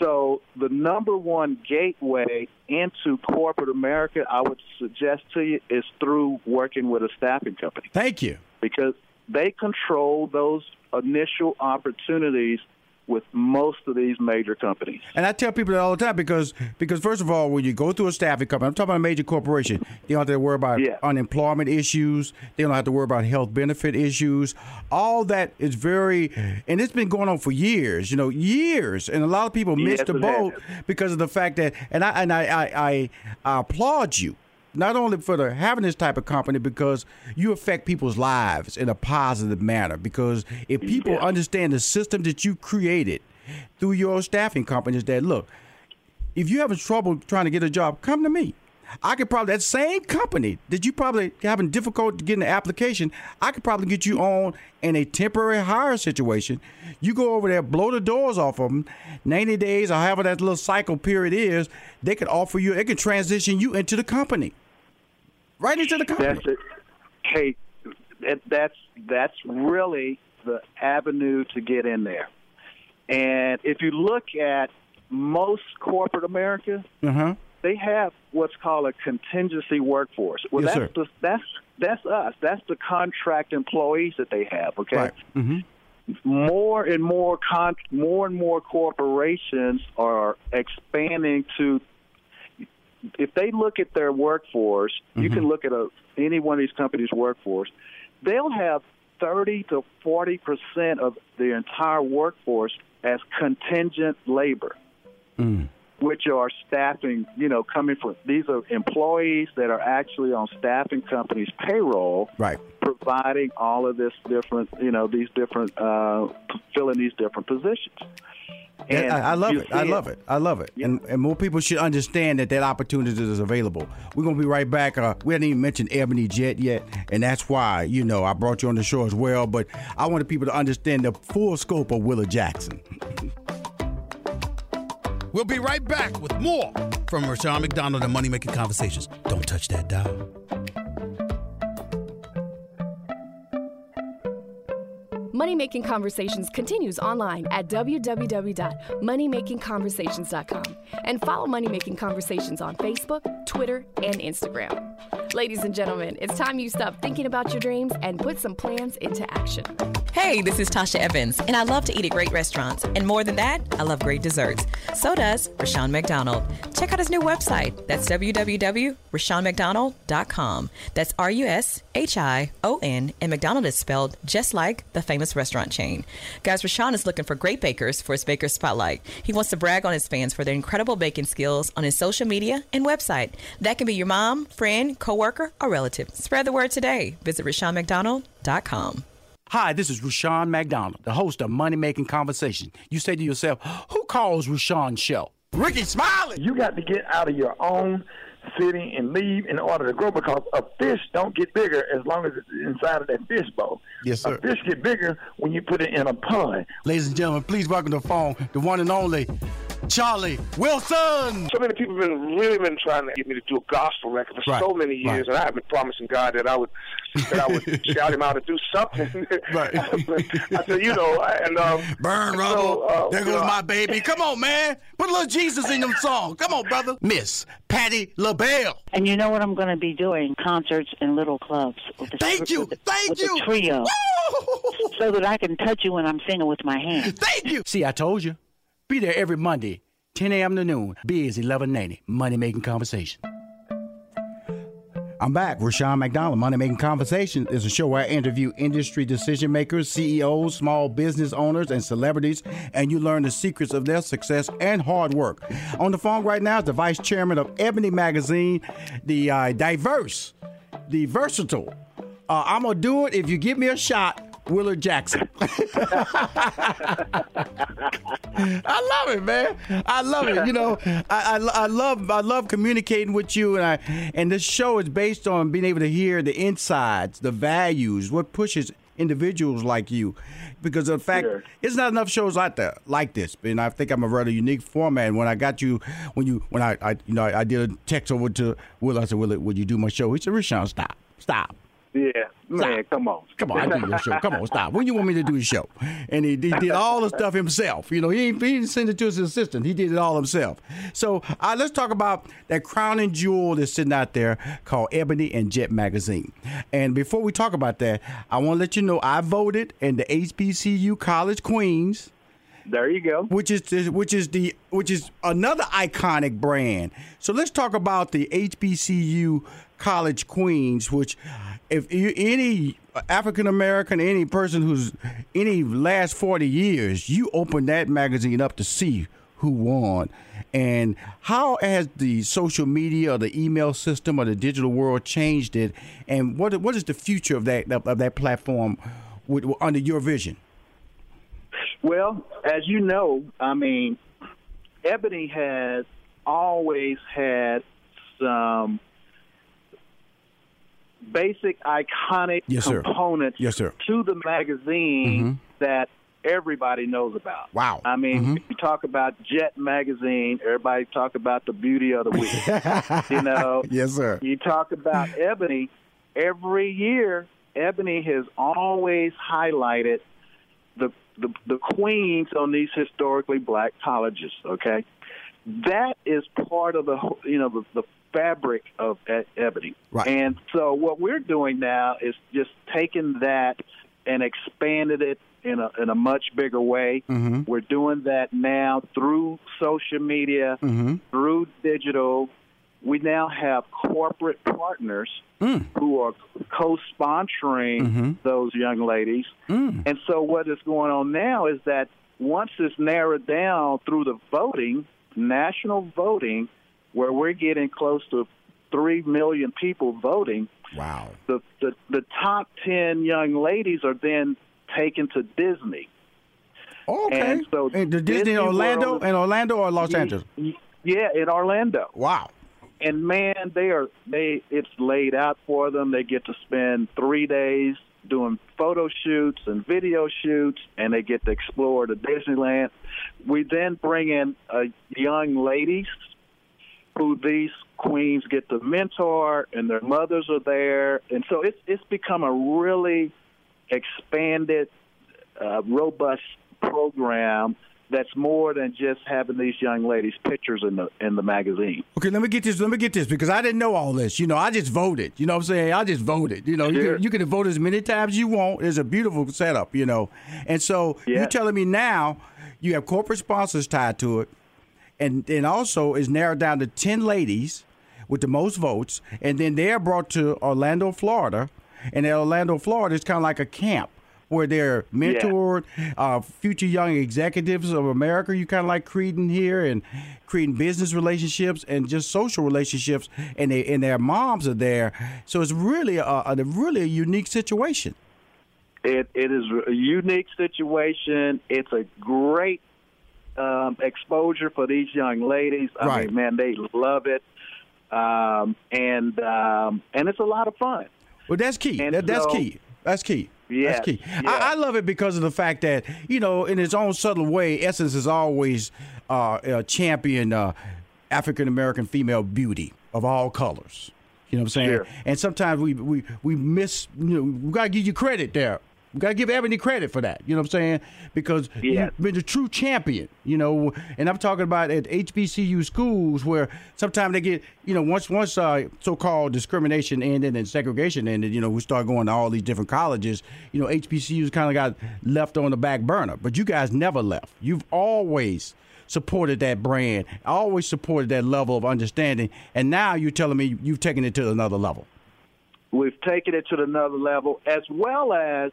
So the number one gateway into corporate America, I would suggest to you, is through working with a staffing company Thank you. because they control those initial opportunities with most of these major companies. And I tell people that all the time because because first of all, when you go through a staffing company, I'm talking about a major corporation, they don't have to worry about Yeah. unemployment issues. They don't have to worry about health benefit issues. All that is very, and it's been going on for years. You know, years, and a lot of people miss Yes, the boat because of the fact that. And I and I I, I, I applaud you. Not only for the, having this type of company, because you affect people's lives in a positive manner. Because if people Yeah. understand the system that you created through your staffing companies, that look, if you're having trouble trying to get a job, come to me. I could probably that same company that you probably having difficulty getting an application. I could probably get you on in a temporary hire situation. You go over there, blow the doors off of them, ninety days or however that little cycle period is. They could offer you. They could transition you into the company, right into the company. That's it. Hey, that, that's that's really the avenue to get in there. And if you look at most corporate America, Uh huh. they have what's called a contingency workforce. Well, Yes, that's sir. the, that's that's us. That's the contract employees that they have. Okay. Right. Mm-hmm. more and more con- more and more corporations are expanding to if they look at their workforce you can mm-hmm. look at a, any one of these companies workforce they'll have 30 to 40 percent of the entire workforce as contingent labor mm. Which are staffing you know coming from these are employees that are actually on staffing companies payroll Right. providing all of this different, you know, these different, uh, filling these different positions. And I, I love it. I love it. I love it. And, and more people should understand that that opportunity is available. We're going to be right back. Uh, we hadn't even mentioned Ebony Jet yet, and that's why, you know, I brought you on the show as well. But I wanted people to understand the full scope of Willard Jackson. [laughs] We'll be right back with more from Rushion McDonald and Money Making Conversations. Don't touch that dial. Money Making Conversations continues online at www.moneymakingconversations.com and follow Money Making Conversations on Facebook, Twitter, and Instagram. Ladies and gentlemen, it's time you stop thinking about your dreams and put some plans into action. Hey, this is Tasha Evans, and I love to eat at great restaurants. And more than that, I love great desserts. So does Rushion McDonald. Check out his new website. That's www.rushionmcdonald.com. That's R U S H I O N, and McDonald is spelled just like the famous restaurant chain. Guys, Rushion is looking for great bakers for his Baker Spotlight. He wants to brag on his fans for their incredible baking skills on his social media and website. That can be your mom, friend, coworker, or relative. Spread the word today. Visit RushionMcDonald.com. Hi, this is Rushion McDonald, the host of Money Making Conversation. You say to yourself, who calls Rushion's show? Rickey Smiley. You got to get out of your own city and leave in order to grow because a fish don't get bigger as long as it's inside of that fish bowl. Yes, sir. A fish get bigger when you put it in a pond. Ladies and gentlemen, please welcome to the phone the one and only Charlie Wilson. So many people have been really been trying to get me to do a gospel record for Right, so many years, right. and I have been promising God that I would that I would shout him out to do something. [laughs] Right. [laughs] I said, you know, and um, Burn so, rubble. uh, there goes know, my baby. Come on, man. Put a little Jesus in them songs. Come on, brother. Miss Patti LaBelle. And you know what I'm going to be doing? Concerts in little clubs. With the, Thank you. With the, Thank with you. The trio. So that I can touch you when I'm singing with my hands. Thank you. See, I told you. Be there every Monday, 10 a.m. to noon. Biz 1190, Money Making Conversation. I'm back. Rushion McDonald. Money Making Conversation is a show where I interview industry decision makers, CEOs, small business owners, and celebrities, and you learn the secrets of their success and hard work. On the phone right now is the vice chairman of Ebony Magazine, the uh, diverse, the versatile. Uh, I'm going to do it if you give me a shot. Willard Jackson. [laughs] I love it, man. I love it. You know, I, I, I love I love communicating with you, and I and this show is based on being able to hear the insides, the values, what pushes individuals like you, because in fact, Sure. there's not enough shows out there like this. And I think I'm a rather unique format. And when I got you, when you when I, I you know I did a text over to Will, I said, Will, would you do my show? He said, Rushion, stop, stop. Yeah, man, come on. Come on, I do your show. Come on, stop. When you want me to do the show? And he, he did all the stuff himself. You know, he, he didn't send it to his assistant. He did it all himself. So uh, let's talk about that crowning jewel that's sitting out there called Ebony and Jet Magazine. And before we talk about that, I want to let you know I voted in the HBCU College Queens There you go. which is the, which is the which is another iconic brand. So let's talk about the HBCU College Queens, which if you, any African American, any person who's any last forty years, you open that magazine up to see who won. And how has the social media or the email system or the digital world changed it? And what what is the future of that of that platform with, under your vision? Well, as you know, I mean, Ebony has always had some basic iconic Yes, sir. components Yes, sir. to the magazine that everybody knows about. Wow. I mean, Mhm. you talk about Jet magazine, everybody talk about the beauty of the week. [laughs] you know, Yes, sir. you talk about Ebony. Every year, Ebony has always highlighted the, the the queens on these historically black colleges. Okay, that is part of the you know the, the fabric of E- Ebony. Right. And so what we're doing now is just taking that and expanded it in a in a much bigger way. Mhm. We're doing that now through social media, Mhm. through digital. We now have corporate partners Mm. who are co-sponsoring Mhm. those young ladies. Mm. And so what is going on now is that once it's narrowed down through the voting, national voting, where we're getting close to three million people voting, Wow. the the, the top ten young ladies are then taken to Disney. Okay. And so And the Disney, Disney Orlando, World- in Orlando or Los Angeles? Yeah, in Orlando. Wow. and man, they are they. It's laid out for them. They get to spend three days doing photo shoots and video shoots, and they get to explore the Disneyland. We then bring in uh, young ladies who these queens get to mentor, and their mothers are there, and so it's it's become a really expanded, uh, robust program. That's more than just having these young ladies' pictures in the in the magazine. Okay, let me get this. Let me get this because I didn't know all this. You know, I just voted. You know what I'm saying? I just voted. You know, you, can, you can vote as many times as you want. It's a beautiful setup, you know. And so Yeah. you're telling me now you have corporate sponsors tied to it, and and also is narrowed down to ten ladies with the most votes, and then they're brought to Orlando, Florida, and Orlando, Florida is kind of like a camp where they're mentored uh, future young executives of America. You kind of like creating here and creating business relationships and just social relationships, and they and their moms are there. So it's really a, a really a unique situation. It it is a unique situation. It's a great um, exposure for these young ladies. I Right. mean, man, they love it. um, and um, and it's a lot of fun. Well, that's key. That, that's so- key. That's key. Yes, That's key. yes. I, I love it because of the fact that you know, in its own subtle way, Essence has always uh, uh, championed uh, African American female beauty of all colors. You know what I'm saying? Sure. And sometimes we we we miss. You know, we gotta give you credit there. We gotta give Ebony credit for that. You know what I'm saying? Because Yes. you've been a true champion. You know, and I'm talking about at HBCU schools where sometimes they get you know once once uh, so-called discrimination ended and segregation ended. You know, we start going to all these different colleges. You know, HBCUs kind of got left on the back burner, but you guys never left. You've always supported that brand, always supported that level of understanding, and now you're telling me you've taken it to another level. We've taken it to another level, as well as,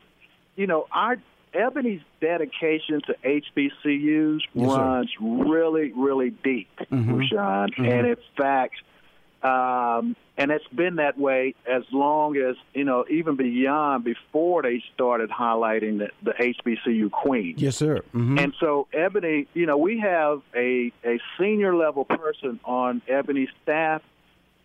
you know, our Ebony's dedication to HBCUs Yes, sir. runs really, really deep, Mhm. Rushion. Mhm. And in fact, um, and it's been that way as long as, you know, even beyond before they started highlighting the, the HBCU queen. Yes, sir. Mhm. And so Ebony, you know, we have a, a senior level person on Ebony's staff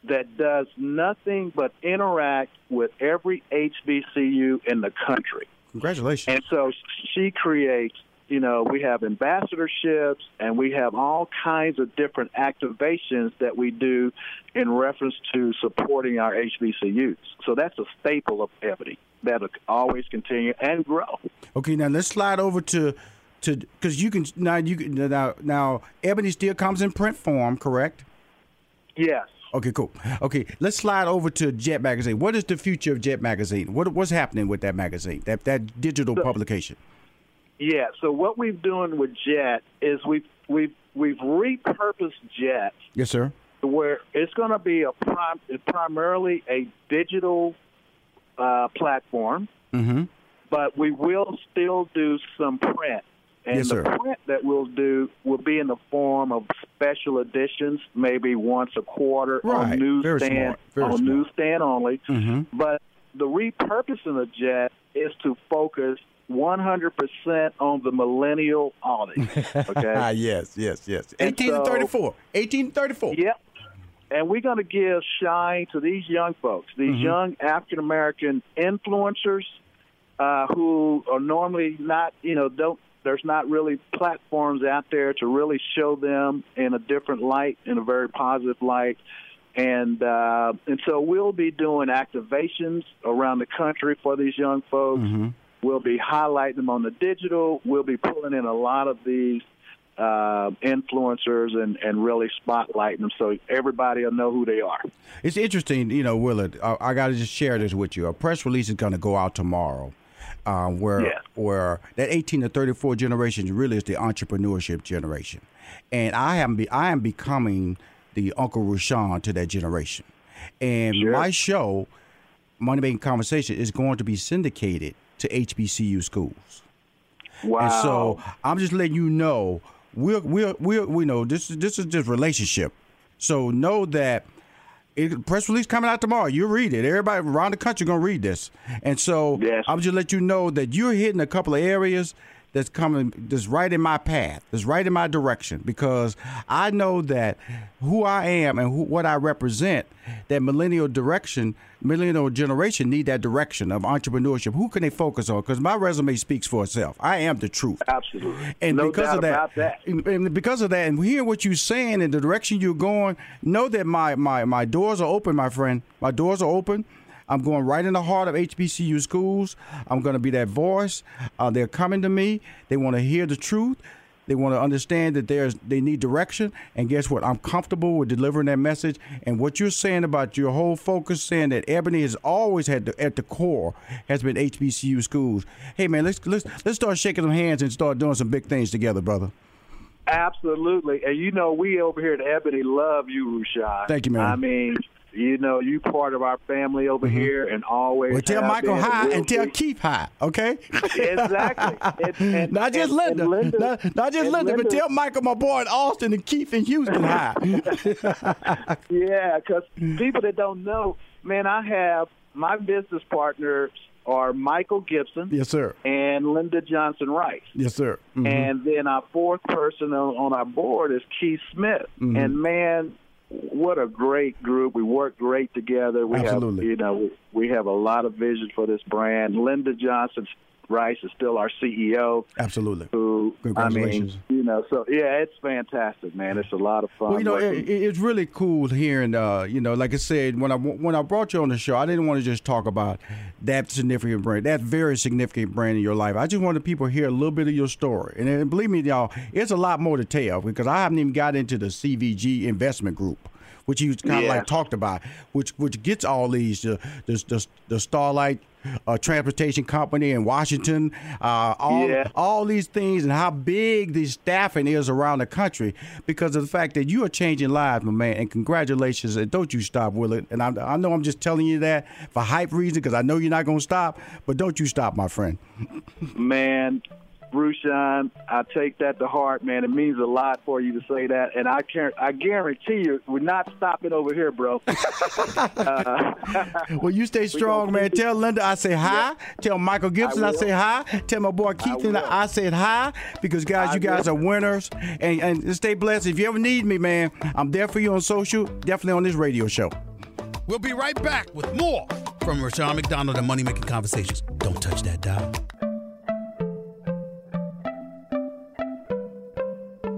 that does nothing but interact with every HBCU in the country. Congratulations. And so she creates, you know, we have ambassadorships and we have all kinds of different activations that we do in reference to supporting our HBCUs. So that's a staple of Ebony that'll always continue and grow. Okay, now let's slide over to to because you can now you can now now Ebony still comes in print form, correct? Yes. Okay, cool. Okay, let's slide over to Jet Magazine. What is the future of Jet Magazine? What what's happening with that magazine? That that digital publication. Yeah. So what we've doing with Jet is we've we've we've repurposed Jet Yes, sir. where it's going to be a prim- primarily a digital uh, platform, Mm-hmm. but we will still do some print. And Yes, the sir. print that we'll do will be in the form of special editions, maybe once a quarter Right. on newsstand on newsstand only. Mm-hmm. But the repurposing of Jet is to focus 100% on the millennial audience. Okay. [laughs] yes, yes, yes. And Eighteen to thirty-four. Eighteen to thirty-four. Yep. And we're going to give shine to these young folks, these Mhm. young African American influencers uh, who are normally not, you know, don't. There's not really platforms out there to really show them in a different light, in a very positive light. And uh, and so we'll be doing activations around the country for these young folks. Mm-hmm. We'll be highlighting them on the digital. We'll be pulling in a lot of these uh, influencers and, and really spotlighting them so everybody will know who they are. It's interesting, you know, Willard. I, I got to just share this with you. A press release is going to go out tomorrow, uh, where Yeah. where that 18 to 34 generation really is the entrepreneurship generation, and I am be, I am becoming the Uncle Rushion to that generation, and my show, Money Making Conversation, is going to be syndicated to HBCU schools. Wow. And so I'm just letting you know we're we're we're we know this is this is just relationship. So know that it, press release coming out tomorrow. You read it. Everybody around the country gonna read this. And so I'm just let you know that you're hitting a couple of areas that's coming that's right in my path. That's right in my direction because I know that who I am and who, what I represent, that millennial direction, millennial generation need that direction of entrepreneurship. Who can they focus on? Because my resume speaks for itself. I am the truth. Absolutely. And No because of that, that. and- and because of that, and hearing what you're saying and the direction you're going, know that my my my doors are open, my friend. My doors are open. I'm going right in the heart of HBCU schools. I'm going to be that voice. Uh, they're coming to me. They want to hear the truth. They want to understand that there's they need direction. And guess what? I'm comfortable with delivering that message. And what you're saying about your whole focus, saying that Ebony has always had the, at the core has been HBCU schools. Hey man, let's let's let's start shaking some hands and start doing some big things together, brother. Absolutely. And you know, we over here at Ebony love you, Rushion. Thank you, man. I mean, you know, you part of our family over here and always. Mm-hmm. Well, tell Michael hi and tell. Keith hi, okay? exactly. And- [laughs] and- not just Linda, and Linda- not, not just and Linda, but tell Michael, my boy in Austin, and Keith in Houston hi. [laughs] Yeah, because people that don't know, man, I have my business partners are Michael Gibson yes, sir. and Linda Johnson Rice. Yes, sir. Mhm. And then our fourth person on, on our board is Keith Smith. Mhm. And man, what a great group. We work great together. We Absolutely. have, you know, we, we have a lot of vision for this brand. Linda Johnson Rice is still our CEO. Absolutely. Who Congratulations. I mean, you know, so yeah, it's fantastic, man. It's a lot of fun. Well, you know, it, it's really cool hearing. Uh, you know, like I said, when I when I brought you on the show, I didn't want to just talk about that significant brand, that very significant brand in your life. I just wanted people to hear a little bit of your story, and, and believe me, y'all, it's a lot more to tell because I haven't even got into the CVG investment group. Which you kind of Yeah. like talked about, which which gets all these uh, the the, the Starlight uh, Transportation Company in Washington, uh, all Yeah. all these things, and how big the staffing is around the country because of the fact that you are changing lives, my man. And congratulations, and don't you stop, Willard. And I, I know I'm just telling you that for hype reason because I know you're not going to stop, but don't you stop, my friend. man, Rushion, I take that to heart, man. It means a lot for you to say that, and I can I guarantee you, we're not stopping over here, bro. uh, [laughs] Well, you stay strong, man. Tell Linda I say hi. Tell Michael Gibson I, will. say hi. Tell my boy Keith and. I said hi because guys, I you guys will. are winners. And, and stay blessed. If you ever need me, man, I'm there for you on social. Definitely on this radio show. We'll be right back with more from Rushion McDonald and Money Making Conversations. Don't touch that dial.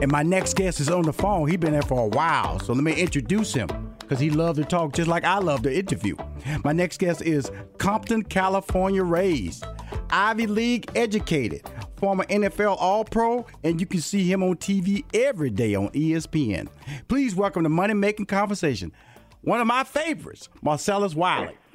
And my next guest is on the phone. He's been there for a while. So let me introduce him because he loves to talk just like I love to interview. My next guest is Compton, California raised, Ivy League educated, former NFL All Pro, and you can see him on TV every day on ESPN. Please welcome to Money Making Conversation. One of my favorites, Marcellus Wiley. [laughs]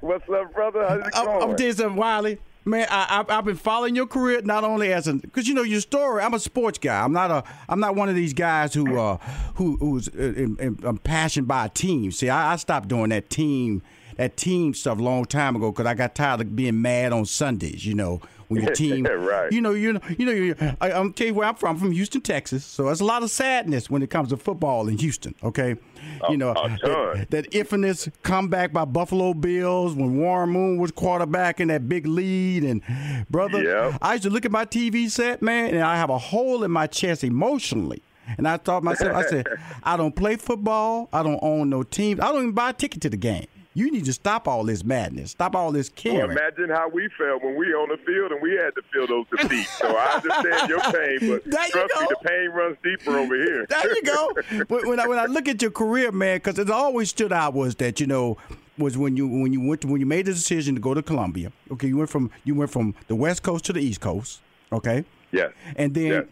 What's up, brother? How's it I'm, going? I'm telling Wiley. Man, I, I've been following your career not only as an because you know your story. I'm a sports guy. I'm not a I'm not one of these guys who uh who who's uh, in, in, I'm passionate by a team. See, I, I stopped doing that team that team stuff a long time ago because I got tired of being mad on Sundays. You know when your [laughs] team, Right. You know, you know, you know. You, I, I'm tell you where I'm from. I'm from Houston, Texas. So there's a lot of sadness when it comes to football in Houston. Okay, you know a that, that infamous comeback by Buffalo Bills when Warren Moon was quarterback in that big lead. And brother, Yep. I used to look at my TV set, man, and I have a hole in my chest emotionally. And I thought to myself, I said, [laughs] I don't play football. I don't own no team. I don't even buy a ticket to the game. You need to stop all this madness. Stop all this Well, imagine how we felt when we on the field and we had to feel those defeats. So I understand your pain, but [laughs] There trust me, the pain runs deeper over here. [laughs] There you go. [laughs] when, when I, when I look at your career, man, because it always stood out was that you know was when you when you went to, when you made the decision to go to Columbia. Okay, you went from you went from the West Coast to the East Coast. Okay, yes. and then Yes.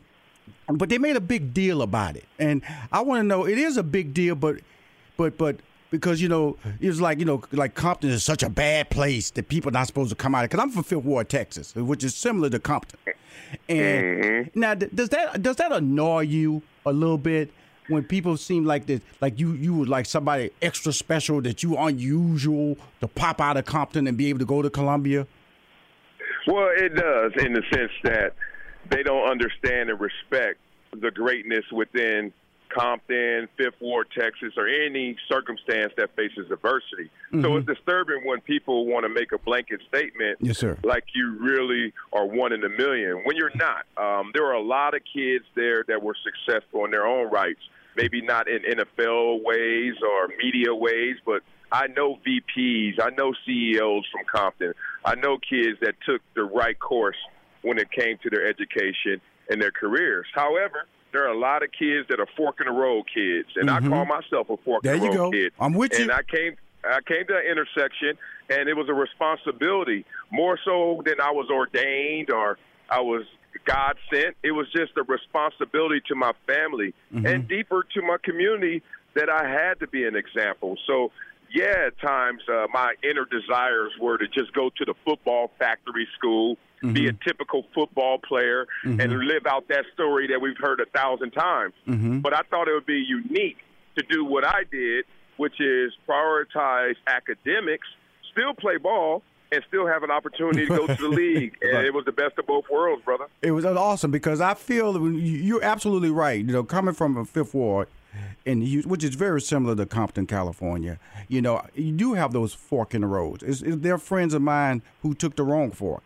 but they made a big deal about it, and I want to know it is a big deal, but but but. Because you know, it was like you know, like Compton is such a bad place that people are not supposed to come out. Of. Because I'm from Fifth Ward, Texas, which is similar to Compton. And Mm-hmm. now, does that does that annoy you a little bit when people seem like that, like you you were like somebody extra special, that you unusual to pop out of Compton and be able to go to Columbia? Well, it does in the sense that they don't understand and respect the greatness within Compton, Fifth Ward, Texas, or any circumstance that faces adversity. So Mhm. it's disturbing when people want to make a blanket statement Yes, sir. like you really are one in a million when you're not. Um, there are a lot of kids there that were successful in their own rights, maybe not in NFL ways or media ways, but I know VPs, I know CEOs from Compton, I know kids that took the right course when it came to their education and their careers. However, there are a lot of kids that are fork in the road kids, and Mhm. I call myself a fork There in the road go. kid. I'm with you. And I came I came to that intersection and it was a responsibility more so than I was ordained or I was God sent. It was just a responsibility to my family Mm-hmm. and deeper to my community that I had to be an example. So yeah, at times uh, my inner desires were to just go to the football factory school, be a typical football player, and live out that story that we've heard a thousand times. Mm-hmm. But I thought it would be unique to do what I did which is prioritize academics, still play ball, and still have an opportunity to go to the [laughs] league. And Right. it was the best of both worlds, brother. It was awesome because I feel you- you're absolutely right. You know, coming from a Fifth Ward, and you, which is very similar to Compton, California. You know, you do have those fork in the roads. It's, it's, they're friends of mine who took the wrong fork.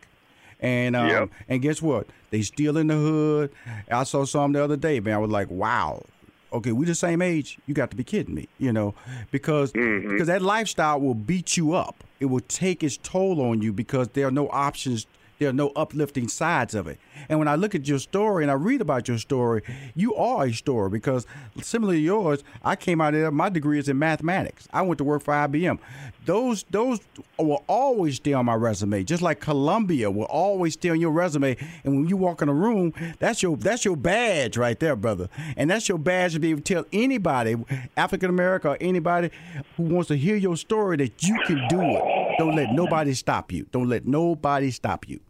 And um, Yep. and guess what? They still in the hood. I saw some the other day, man. I was like, wow. Okay, we the same age. You got to be kidding me, you know, because because that lifestyle will beat you up. It will take its toll on you because there are no options. There are no uplifting sides of it. And when I look at your story and I read about your story, you are a story because similar to yours, I came out of there. My degree is in mathematics. I went to work for IBM. Those those will always stay on my resume, just like Columbia will always stay on your resume. And when you walk in a room, that's your that's your badge right there, brother. And that's your badge to be able to tell anybody, African American or anybody who wants to hear your story that you can do it. Don't let nobody stop you. Don't let nobody stop you.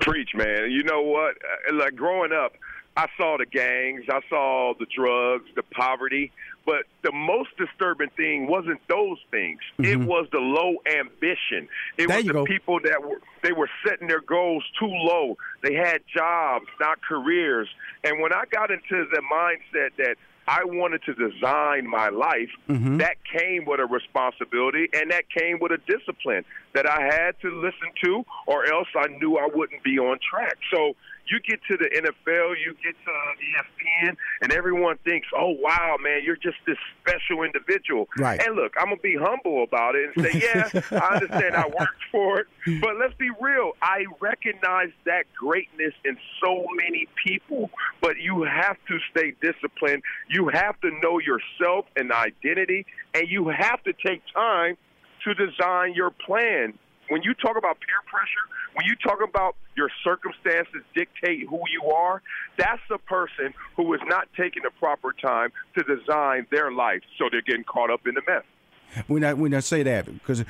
Preach, man. You know what? Uh, Like growing up, I saw the gangs, I saw the drugs, the poverty, but the most disturbing thing wasn't those things. It was the low ambition. It Mm-hmm. There was the go. people that were they were setting their goals too low. They had jobs, not careers. And when I got into the mindset that I wanted to design my life, Mm-hmm. that came with a responsibility and that came with a discipline that I had to listen to, or else I knew I wouldn't be on track. So you get to the NFL, you get to ESPN, and everyone thinks, "Oh wow, man, you're just this special individual." Right. And look, I'm gonna be humble about it and say, [laughs] "Yeah, I understand I worked for it," but let's be real. I recognize that greatness in so many people, but you have to stay disciplined. You have to know yourself and identity, and you have to take time to design your plan. When you talk about peer pressure, when you talk about your circumstances dictate who you are, that's the person who is not taking the proper time to design their life, so they're getting caught up in the mess. when I when I say that because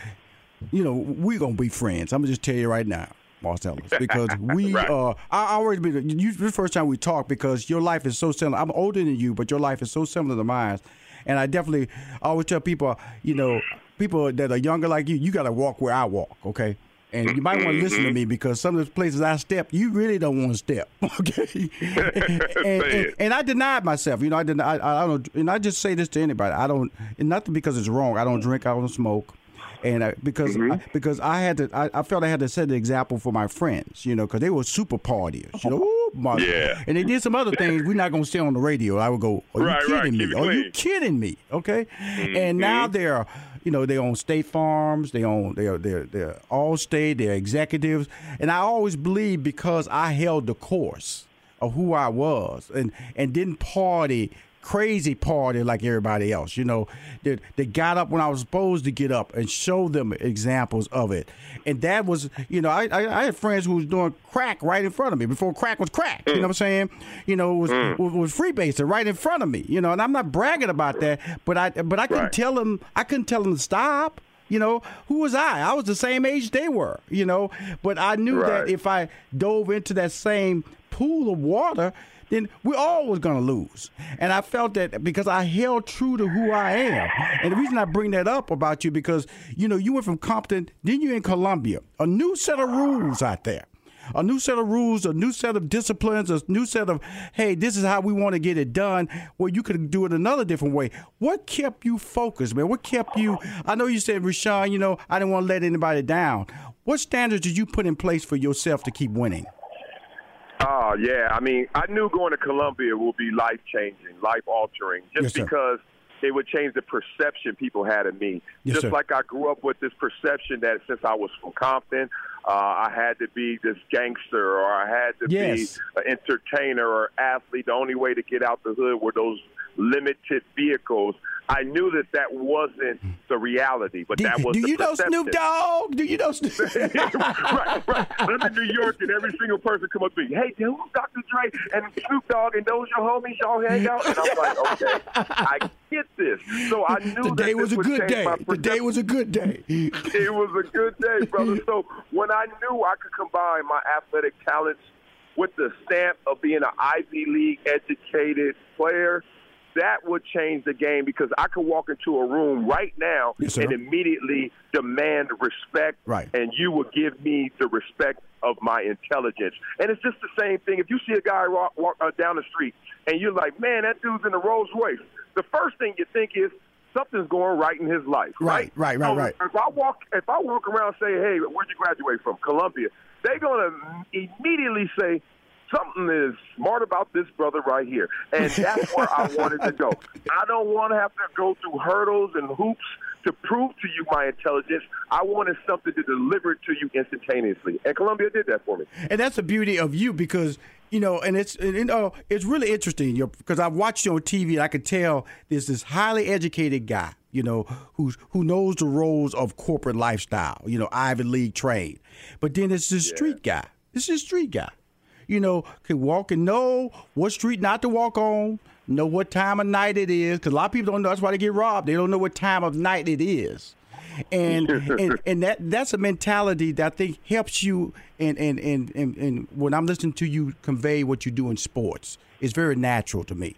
you know we're gonna be friends. I'm gonna just tell you right now, Marcellus, [laughs] because we Right. uh I already been you the first time we talked because your life is so similar. I'm older than you, but your life is so similar to mine, and I definitely I always tell people, you know, people that are younger like you, you got to walk where I walk, okay. And you might want to listen to me because some of the places I step, you really don't want to step, [laughs] okay? [laughs] and, and, and I denied myself. You know, I didn't. I, I don't. And I just say this to anybody. I don't. Nothing because it's wrong. I don't drink. I don't smoke. And I, because Mm-hmm. I, because I had to, I, I felt I had to set the example for my friends. You know, because they were super partiers. You know, Ooh, Yeah. And they did some other things. We're not gonna stay on the radio. I would go. Are you Right, right. kidding Keep me? Are you kidding me? Okay. And now they're, you know, they own state farms. They own they're they're they're all state. They're executives. And I always believe because I held the course of who I was and and didn't party crazy party like everybody else. You know, they, they got up when I was supposed to get up and show them examples of it. And that was, you know, I, I, I had friends who was doing crack right in front of me before crack was crack. You know what I'm saying? You know, it was mm. was, was freebasing right in front of me. You know, and I'm not bragging about that, but I but I couldn't Right. tell them I couldn't tell them to stop. You know, who was I? I was the same age they were, you know, but I knew that if I dove into that same pool of water, then we're always going to lose. And I felt that because I held true to who I am. And the reason I bring that up about you because, you know, you went from Compton, then you're in Columbia. A new set of rules out there. A new set of rules, a new set of disciplines, a new set of, hey, this is how we want to get it done, where you could do it another different way. What kept you focused, man? What kept you? I know you said, Rushion, you know, I didn't want to let anybody down. What standards did you put in place for yourself to keep winning? Oh yeah, I mean, I knew going to Columbia would be life changing, life altering, just Yes, because it would change the perception people had of me. Yes, just sir. like I grew up with this perception that since I was from Compton, uh, I had to be this gangster or I had to Yes. be an entertainer or athlete. The only way to get out the hood were those limited vehicles. I knew that that wasn't the reality, but Do, that was do the you know. Snoop Dogg? Do you know Snoop? [laughs] right, right. I'm in New York, and every single person come up to me, "Hey, dude, Dr. Dre and Snoop Dogg and those your homies, y'all hang out." And I'm like, "Okay, I get this." So I [laughs] knew that Today was a good day. The day was a good day. it was a good day, brother. So when I knew I could combine my athletic talents with the stamp of being an Ivy League educated player, that would change the game because I could walk into a room right now Yes, and immediately demand respect, Right. and you would give me the respect of my intelligence. And it's just the same thing. If you see a guy walk, walk uh, down the street and you're like, man, that dude's in a Rolls Royce, the first thing you think is something's going right in his life. Right, right, right, So right. If I walk, if I walk around and say, hey, where'd you graduate from? Columbia. They're gonna immediately say. Something is smart about this brother right here. And that's where I [laughs] wanted to go. I don't want to have to go through hurdles and hoops to prove to you my intelligence. I wanted something to deliver it to you instantaneously. And Columbia did that for me. And that's the beauty of you because you know, and it's you know, it's really interesting. Because I've watched you on TV, and I could tell there's this highly educated guy, you know, who's who knows the roles of corporate lifestyle, you know, Ivy League trained. But then it's this street guy. It's this street guy. You know, can walk and know what street not to walk on, know what time of night it is. Because a lot of people don't know. That's why they get robbed. They don't know what time of night it is. And [laughs] and, and that that's a mentality that I think helps you and and, and, and and when I'm listening to you convey what you do in sports, it's very natural to me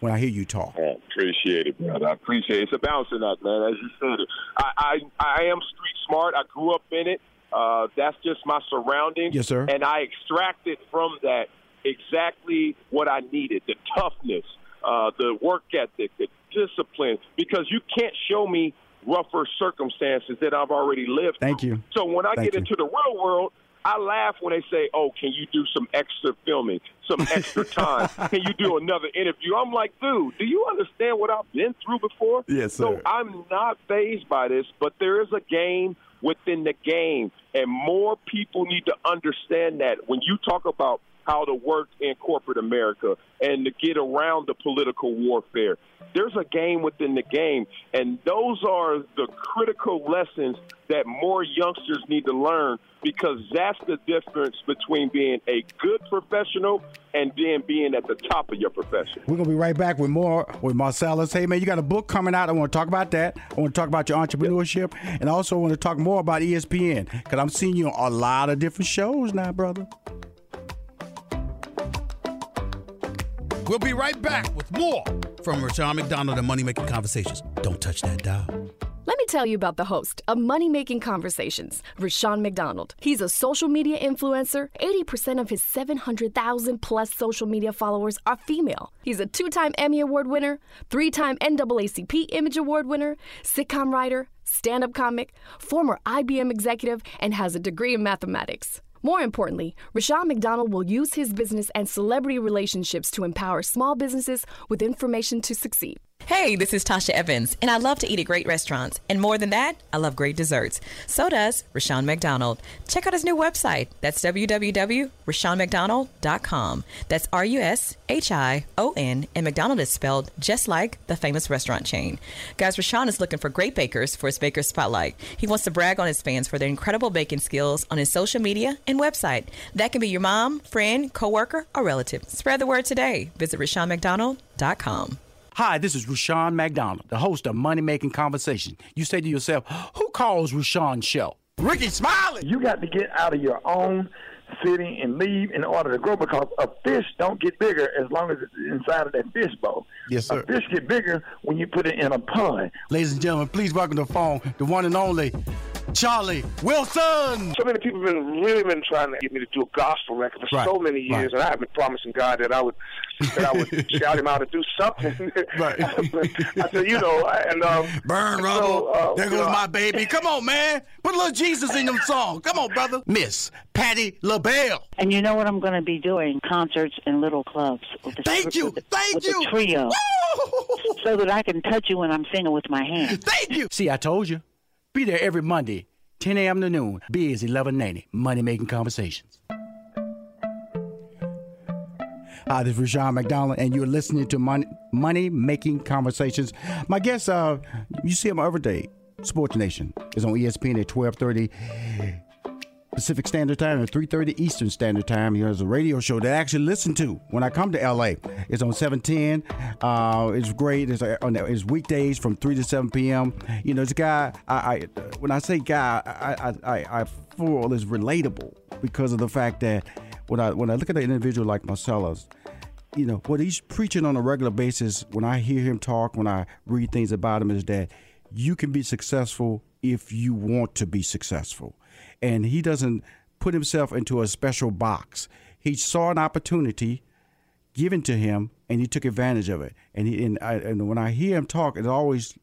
when I hear you talk. I appreciate it, brother. I appreciate it. It's a balancing act, man. As you said I, I I am street smart. I grew up in it. Uh, that's just my surroundings. Yes, sir. And I extracted from that exactly what I needed: the toughness, uh, the work ethic, the discipline. Because you can't show me rougher circumstances that I've already lived. Thank you. So when I Thank get you. into the real world, I laugh when they say, "Oh, can you do some extra filming, some extra [laughs] time? can you do another interview?" I'm like, "Dude, do you understand what I've been through before?" Yes, sir. So. I'm not phased by this, but there is a game within the game, and more people need to understand that. When you talk about how to work in corporate America and to get around the political warfare. There's a game within the game, and those are the critical lessons that more youngsters need to learn because that's the difference between being a good professional and then being at the top of your profession. We're gonna be right back with more with Marcellus. Hey man, you got a book coming out. I want to talk about that. I want to talk about your entrepreneurship, and also want to talk more about ESPN because I'm seeing you on a lot of different shows now, brother. We'll be right back with more from Rushion McDonald and Money Making Conversations. Don't touch that dial. Let me tell you about the host of Money Making Conversations, Rushion McDonald. He's a social media influencer. 80% of his 700,000 plus social media followers are female. He's a two time Emmy Award winner, three time NAACP Image Award winner, sitcom writer, stand up comic, former IBM executive, and has a degree in mathematics. More importantly, Rushion McDonald will use his business and celebrity relationships to empower small businesses with information to succeed. Hey, this is Tasha Evans, and I love to eat at great restaurants. And more than that, I love great desserts. So does Rushion McDonald. Check out his new website. That's www.rushionmcdonald.com. That's R U S H I O N, and McDonald is spelled just like the famous restaurant chain. Guys, Rushion is looking for great bakers for his Baker Spotlight. He wants to brag on his fans for their incredible baking skills on his social media and website. That can be your mom, friend, coworker, or relative. Spread the word today. Visit RushionMcDonald.com. Hi, this is Rushion McDonald, the host of Money Making Conversation. You say to yourself, who calls Rushion's show? Rickey Smiley. You got to get out of your own city and leave in order to grow because a fish don't get bigger as long as it's inside of that fish bowl. Yes, sir. A fish get bigger when you put it in a pond. Ladies and gentlemen, please welcome to the phone the one and only Charlie Wilson. So many people have been really been trying to get me to do a gospel record for Right, so many years, right. and I have been promising God that I would that I would [laughs] shout him out to do something. Right. [laughs] I said, you know, and um, Burn so, rubble. uh, there goes know, my baby. Come on, man. Put a little Jesus in them songs. Come on, brother. Miss Patti LaBelle. And you know what I'm going to be doing? Concerts in little clubs. With the, Thank you. With the, Thank with you. The trio. So that I can touch you when I'm singing with my hands. Thank you. See, I told you. Be there every Monday, 10 a.m. to noon. Biz 1190, Money Making Conversations. Hi, this is Rushion McDonald, and you're listening to Money, Money Making Conversations. My guest, uh, you see him every day. Sports Nation is on ESPN at 1230 Pacific Standard Time and 3:30 Eastern Standard Time. Here's a radio show that I actually listen to when I come to LA. It's on 710. Uh, it's great. It's uh, on it's weekdays from 3 to 7 p.m. You know, it's a guy. I, I when I say guy, I I, I I feel is relatable because of the fact that when I when I look at an individual like Marcellus, you know, what he's preaching on a regular basis, when I hear him talk, when I read things about him, is that you can be successful if you want to be successful. And he doesn't put himself into a special box. He saw an opportunity given to him and he took advantage of it. And he and, I, and when I hear him talk, it always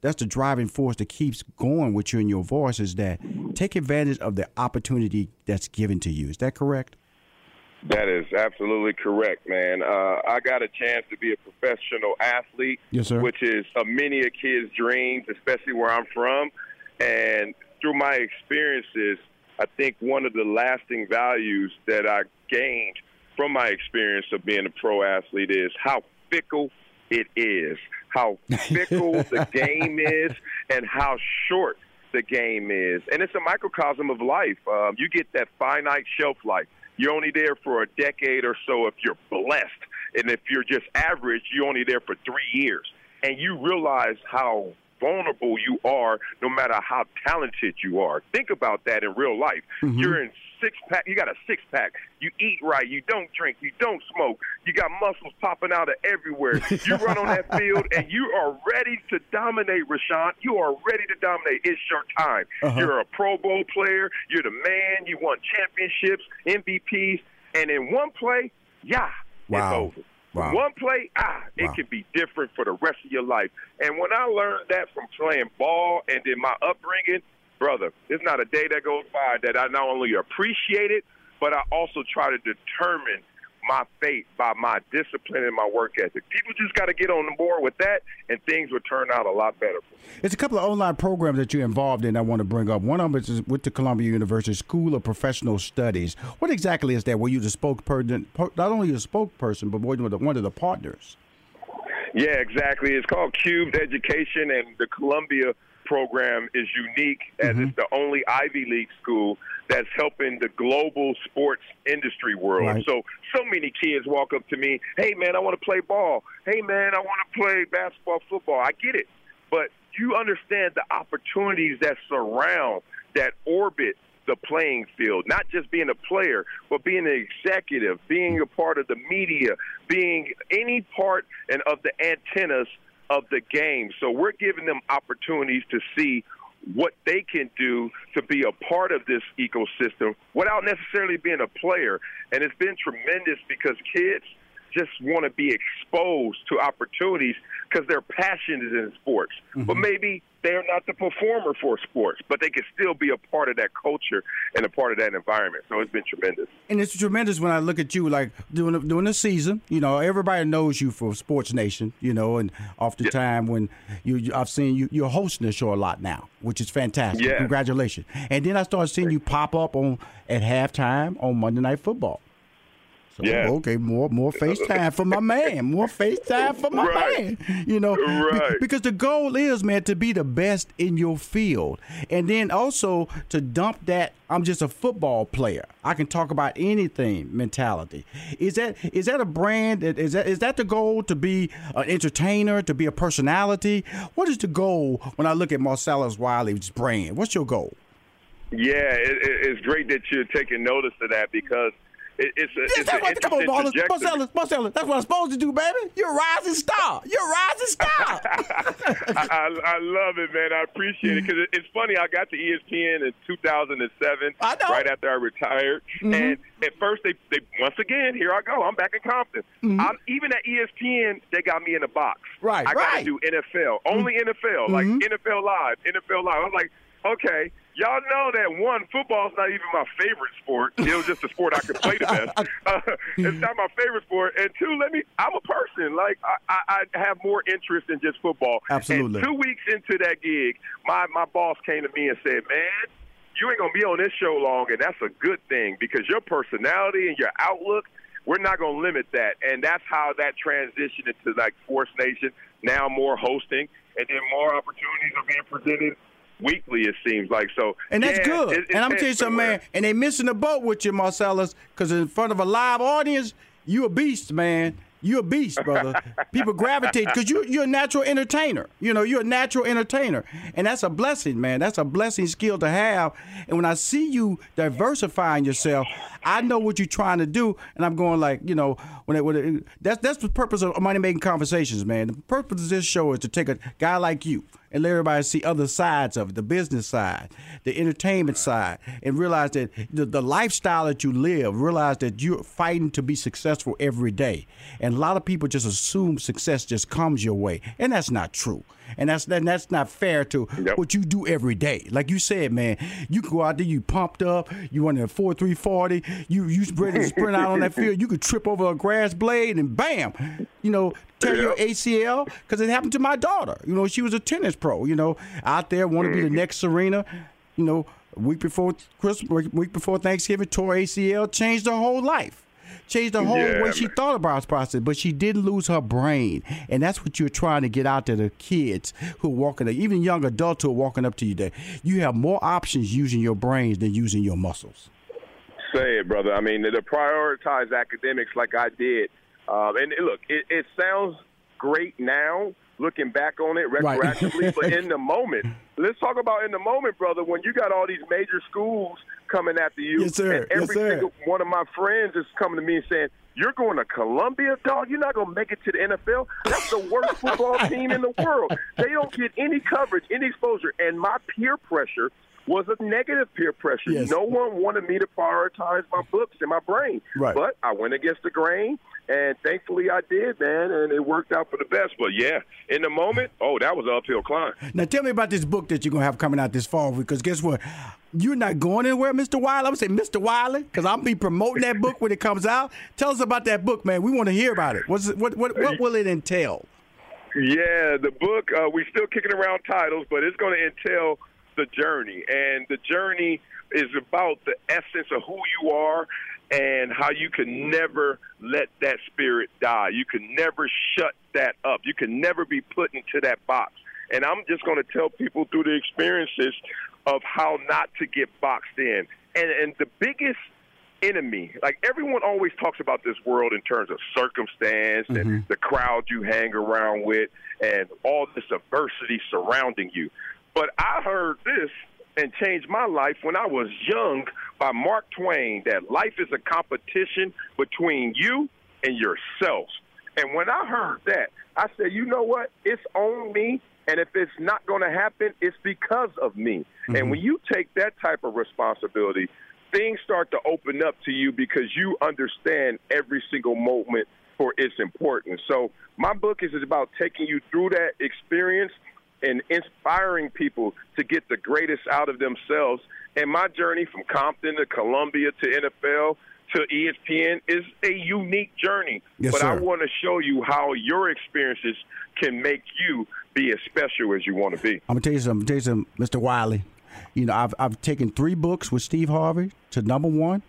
that's the driving force that keeps going with you in your voice is that take advantage of the opportunity that's given to you. Is that correct? That is absolutely correct, man. Uh, I got a chance to be a professional athlete, Yes, sir. which is a many a kid's dreams, especially where I'm from. And through my experiences, I think one of the lasting values that I gained from my experience of being a pro athlete is how fickle it is, how [laughs] fickle the game is, and how short the game is. And it's a microcosm of life. Um, you get that finite shelf life. You're only there for a decade or so if you're blessed. And if you're just average, you're only there for three years. And you realize how vulnerable you are no matter how talented you are. Think about that in real life. Mhm. You're in six pack you got a six pack. You eat right, you don't drink, you don't smoke, you got muscles popping out of everywhere. You run on that [laughs] field and you are ready to dominate, Rushion. You are ready to dominate. It's your time. Uh-huh. You're a Pro Bowl player, you're the man, you won championships, MVPs, and in one play, yeah, Wow. it's over. Wow. One play, ah, it Wow. can be different for the rest of your life. And when I learned that from playing ball and in my upbringing, brother, it's not a day that goes by that I not only appreciate it, but I also try to determine my fate by my discipline and my work ethic. People just got to get on the board with that, and things will turn out a lot better. It's a couple of online programs that you're involved in I want to bring up. One of them is with the Columbia University School of Professional Studies. What exactly is that? Were you the spokesperson, not only a spokesperson, but one of the, one of the partners? Yeah, exactly. It's called Cubed Education, and the Columbia program is unique as mm-hmm. it's the only Ivy League school that's helping the global sports industry world. Right. So, so many kids walk up to me, "Hey, man, I want to play ball. Hey, man, I want to play basketball, football." I get it, but you understand the opportunities that surround, that orbit the playing field, not just being a player, but being an executive, being a part of the media, being any part and of the antennas of the game. So we're giving them opportunities to see what they can do to be a part of this ecosystem without necessarily being a player. And it's been tremendous because kids just want to be exposed to opportunities because they're passionate in sports. But mm-hmm. maybe they're not the performer for sports, but they can still be a part of that culture and a part of that environment. So it's been tremendous. And it's tremendous when I look at you, like during the, during the season. You know, everybody knows you for Sports Nation. You know, and oftentimes time when you, you- I've seen you, you're hosting the show a lot now, which is fantastic. Yeah. Congratulations. And then I started seeing you pop up on at halftime on Monday Night Football. So, Yeah. Okay, more more FaceTime for my man. More FaceTime for my Right. man. You know, be- Right. because the goal is, man, to be the best in your field, and then also to dump that I'm just a football player. I can talk about anything mentality. Is that is that a brand? that- Is that is that the goal to be an entertainer, to be a personality? What is the goal when I look at Marcellus Wiley's brand? What's your goal? Yeah, it, it, it's great that you're taking notice of that because it, it's a, it's That's what, come on, Marcellus. Marcellus. That's what I'm supposed to do, baby. You're a rising star. You're a rising star. [laughs] I, I, I love it, man. I appreciate it because it, it's funny. I got to ESPN in 2007, right after I retired. Mm-hmm. And at first, they, they once again, here I go. I'm back in Compton. I'm, even at ESPN, they got me in a box. Mm-hmm. Right, I got right. to do NFL, only NFL, like NFL Live, NFL Live. I'm like, okay. Y'all know that one, football's not even my favorite sport. It was just the sport I could play the best. [laughs] Uh, it's not my favorite sport. And two, let me, I'm a person. Like, I, I, I have more interest in just football. Absolutely. And two weeks into that gig, my, my boss came to me and said, man, you ain't going to be on this show long, and that's a good thing because your personality and your outlook, we're not going to limit that. And that's how that transitioned into, like, Sports Nation, now more hosting, and then more opportunities are being presented weekly, it seems like. So, And that's yeah, good. it- it and I'm tell you something, man. And they missing the boat with you, Marcellus, because in front of a live audience, you a beast, man. You're a beast, brother. [laughs] People gravitate because you, you're a natural entertainer. You know, you're a natural entertainer. And that's a blessing, man. That's a blessing skill to have. And when I see you diversifying yourself, I know what you're trying to do. And I'm going like, you know, when it, when it, that's, that's the purpose of money making conversations, man. The purpose of this show is to take a guy like you and let everybody see other sides of it the business side, the entertainment side, and realize that the, the lifestyle that you live, realize that you're fighting to be successful every day. And a lot of people just assume success just comes your way, and that's not true. And that's that's not fair to yep. what you do every day. Like you said, man, you go out there, you pumped up, you run a four three forty, you you ready to sprint out on that [laughs] field, you could trip over a grass blade and bam, you know, tear your ACL because it happened to my daughter. You know, she was a tennis pro. You know, out there want to be the mm-hmm. next Serena. You know, week before Christmas, week before Thanksgiving, tore ACL, changed her whole life changed the whole yeah, way she thought about the process, but she didn't lose her brain. And that's what you're trying to get out to the kids who are walking, up, even young adults who are walking up to you that you have more options using your brains than using your muscles. Say it, brother. I mean, to prioritize academics like I did. Um, and look, it, it sounds great now, looking back on it retroactively, right. but [laughs] in the moment, let's talk about in the moment, brother, when you got all these major schools coming after you, yes, sir. and every yes, single one of my friends is coming to me and saying, you're going to Columbia, dog. You're not going to make it to the NFL. That's the worst [laughs] football team in the world. They don't get any coverage, any exposure. And my peer pressure was a negative peer pressure. Yes. No one wanted me to prioritize my books and my brain. Right. But I went against the grain. And thankfully I did, man, and it worked out for the best. But yeah, in the moment, oh, that was an uphill climb. Now tell me about this book that you're gonna have coming out this fall because guess what? You're not going anywhere, Mr. Wiley. I'm gonna say Mr. Wiley because I'll be promoting that book when it comes out. Tell us about that book, man. We want to hear about it. What's what what what will it entail? Yeah, the book uh, we're still kicking around titles, but it's going to entail the journey, and the journey is about the essence of who you are and how you can never let that spirit die. You can never shut that up. You can never be put into that box. And I'm just going to tell people through the experiences of how not to get boxed in. And and the biggest enemy, like everyone always talks about this world in terms of circumstance mm-hmm. and the crowd you hang around with and all this adversity surrounding you. But I heard this and changed my life when I was young by Mark Twain that life is a competition between you and yourself. And when I heard that, I said, you know what? It's on me. And if it's not going to happen, it's because of me. Mm-hmm. And when you take that type of responsibility, things start to open up to you because you understand every single moment for its importance. So my book is about taking you through that experience and inspiring people to get the greatest out of themselves. And my journey from Compton to Columbia to NFL to ESPN is a unique journey. Yes, but sir. I want to show you how your experiences can make you be as special as you want to be. I'm gonna tell you something. Tell you something, Mr. Wiley. You know, I've I've taken three books with Steve Harvey to number one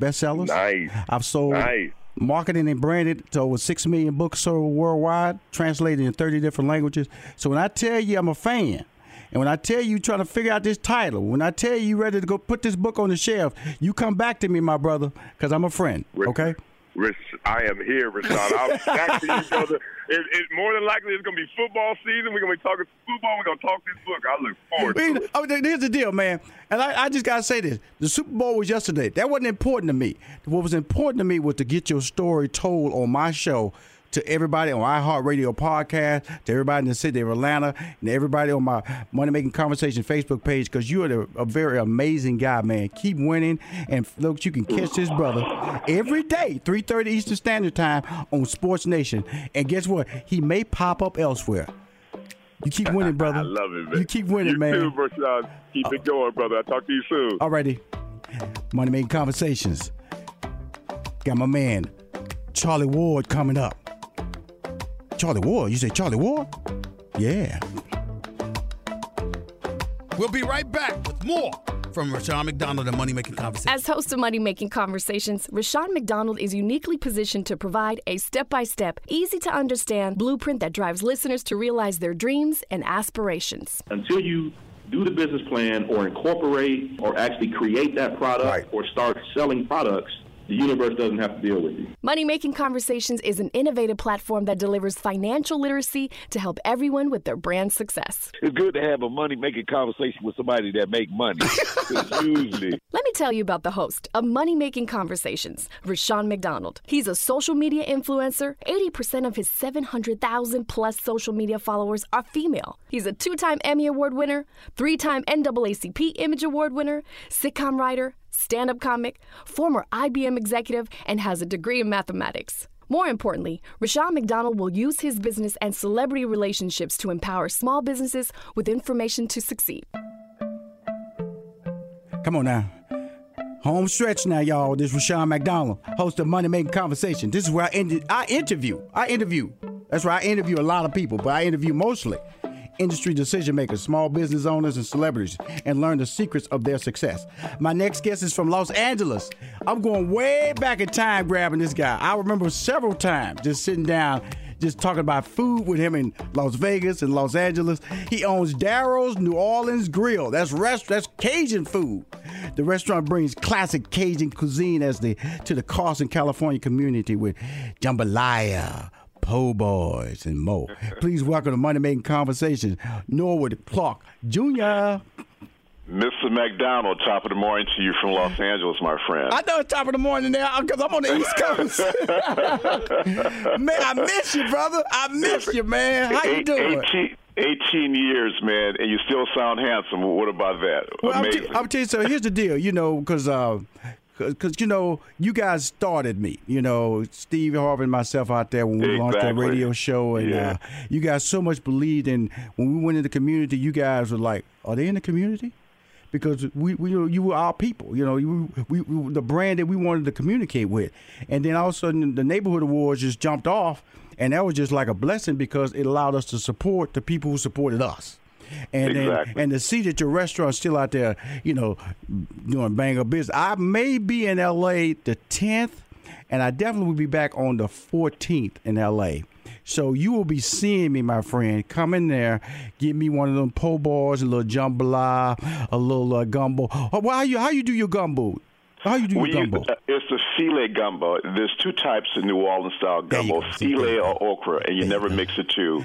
bestsellers. Nice. I've sold nice marketed and branded to over 6 million books sold worldwide, translated in 30 different languages. So when I tell you I'm a fan, and when I tell you trying to figure out this title, when I tell you ready to go put this book on the shelf, you come back to me, my brother, because I'm a friend. Okay? Rich, I am here, Rashad. I'll [laughs] back to you, brother. It, it, more than likely, it's going to be football season. We're going to be talking football. We're going to talk this book. I look forward to it. Oh, here's the deal, man. And I, I just got to say this. The Super Bowl was yesterday. That wasn't important to me. What was important to me was to get your story told on my show to everybody on iHeartRadio podcast, to everybody in the city of Atlanta, and everybody on my Money Making Conversation Facebook page because you are a very amazing guy, man. Keep winning, and look, you can catch this brother every day, 3.30 Eastern Standard Time on Sports Nation. And guess what? He may pop up elsewhere. You keep winning, [laughs] brother. I love it, man. You keep winning, you man. Too, Rashad. Keep it going, brother. I'll talk to you soon. Alrighty. Money Making Conversations. Got my man, Charlie Ward, coming up. Charlie Ward. You say Charlie Ward? Yeah. We'll be right back with more from Rushion McDonald and Money Making Conversations. As host of Money Making Conversations, Rushion McDonald is uniquely positioned to provide a step by step, easy to understand blueprint that drives listeners to realize their dreams and aspirations. Until you do the business plan or incorporate or actually create that product right. or start selling products, the universe doesn't have to deal with you. Money Making Conversations is an innovative platform that delivers financial literacy to help everyone with their brand success. It's good to have a money making conversation with somebody that make money. [laughs] usually, Let me tell you about the host of Money Making Conversations, Rushion McDonald. He's a social media influencer. 80% of his 700,000 plus social media followers are female. He's a two time Emmy Award winner, three time NAACP Image Award winner, sitcom writer, stand up comic, former IBM executive, and has a degree in mathematics. More importantly, Rushion McDonald will use his business and celebrity relationships to empower small businesses with information to succeed. Come on now. Home stretch now, y'all. This is Rushion McDonald, host of Money Making Conversation. This is where I, ended, I interview. I interview. That's where I interview a lot of people, but I interview mostly industry decision makers, small business owners, and celebrities, and learn the secrets of their success. My next guest is from Los Angeles. I'm going way back in time grabbing this guy. I remember several times just sitting down just talking about food with him in Las Vegas and Los Angeles. He owns Darrow's New Orleans Grill. That's rest that's Cajun food. The restaurant brings classic Cajun cuisine as the to the Carson, California community with jambalaya, po' boys, and more. Please welcome to Money Making Conversations, Norwood Clark Jr. Mr. McDonald, top of the morning to you from Los Angeles, my friend. I know it's top of the morning now because I'm on the East Coast. [laughs] man, I miss you, brother. I miss you, man. How you doing? 18, 18 years, man, and you still sound handsome. What about that? Well, I'm, Amazing. t- I'm you, so here's the deal, you know, because uh, cause, you know, you guys started me, you know, Steve Harvey and myself out there when we launched that radio show, and Yeah. uh, you guys so much believed in. When we went in the community, you guys were like, "Are they in the community?" Because we, we you were our people, you know, you, we, we the brand that we wanted to communicate with, and then all of a sudden the neighborhood awards just jumped off, and that was just like a blessing because it allowed us to support the people who supported us. And Exactly. then, and to see that your restaurant's still out there, you know, doing bang up business. I may be in LA the 10th, and I definitely will be back on the 14th in LA. So you will be seeing me, my friend. Come in there, give me one of them po' boys, a little jambalaya, a little uh, gumbo. Oh, well, how you how you do your gumbo? How you do your We use- gumbo? uh, it's the filet gumbo. There's two types of New Orleans style gumbo, filet or okra, and you never mix the two.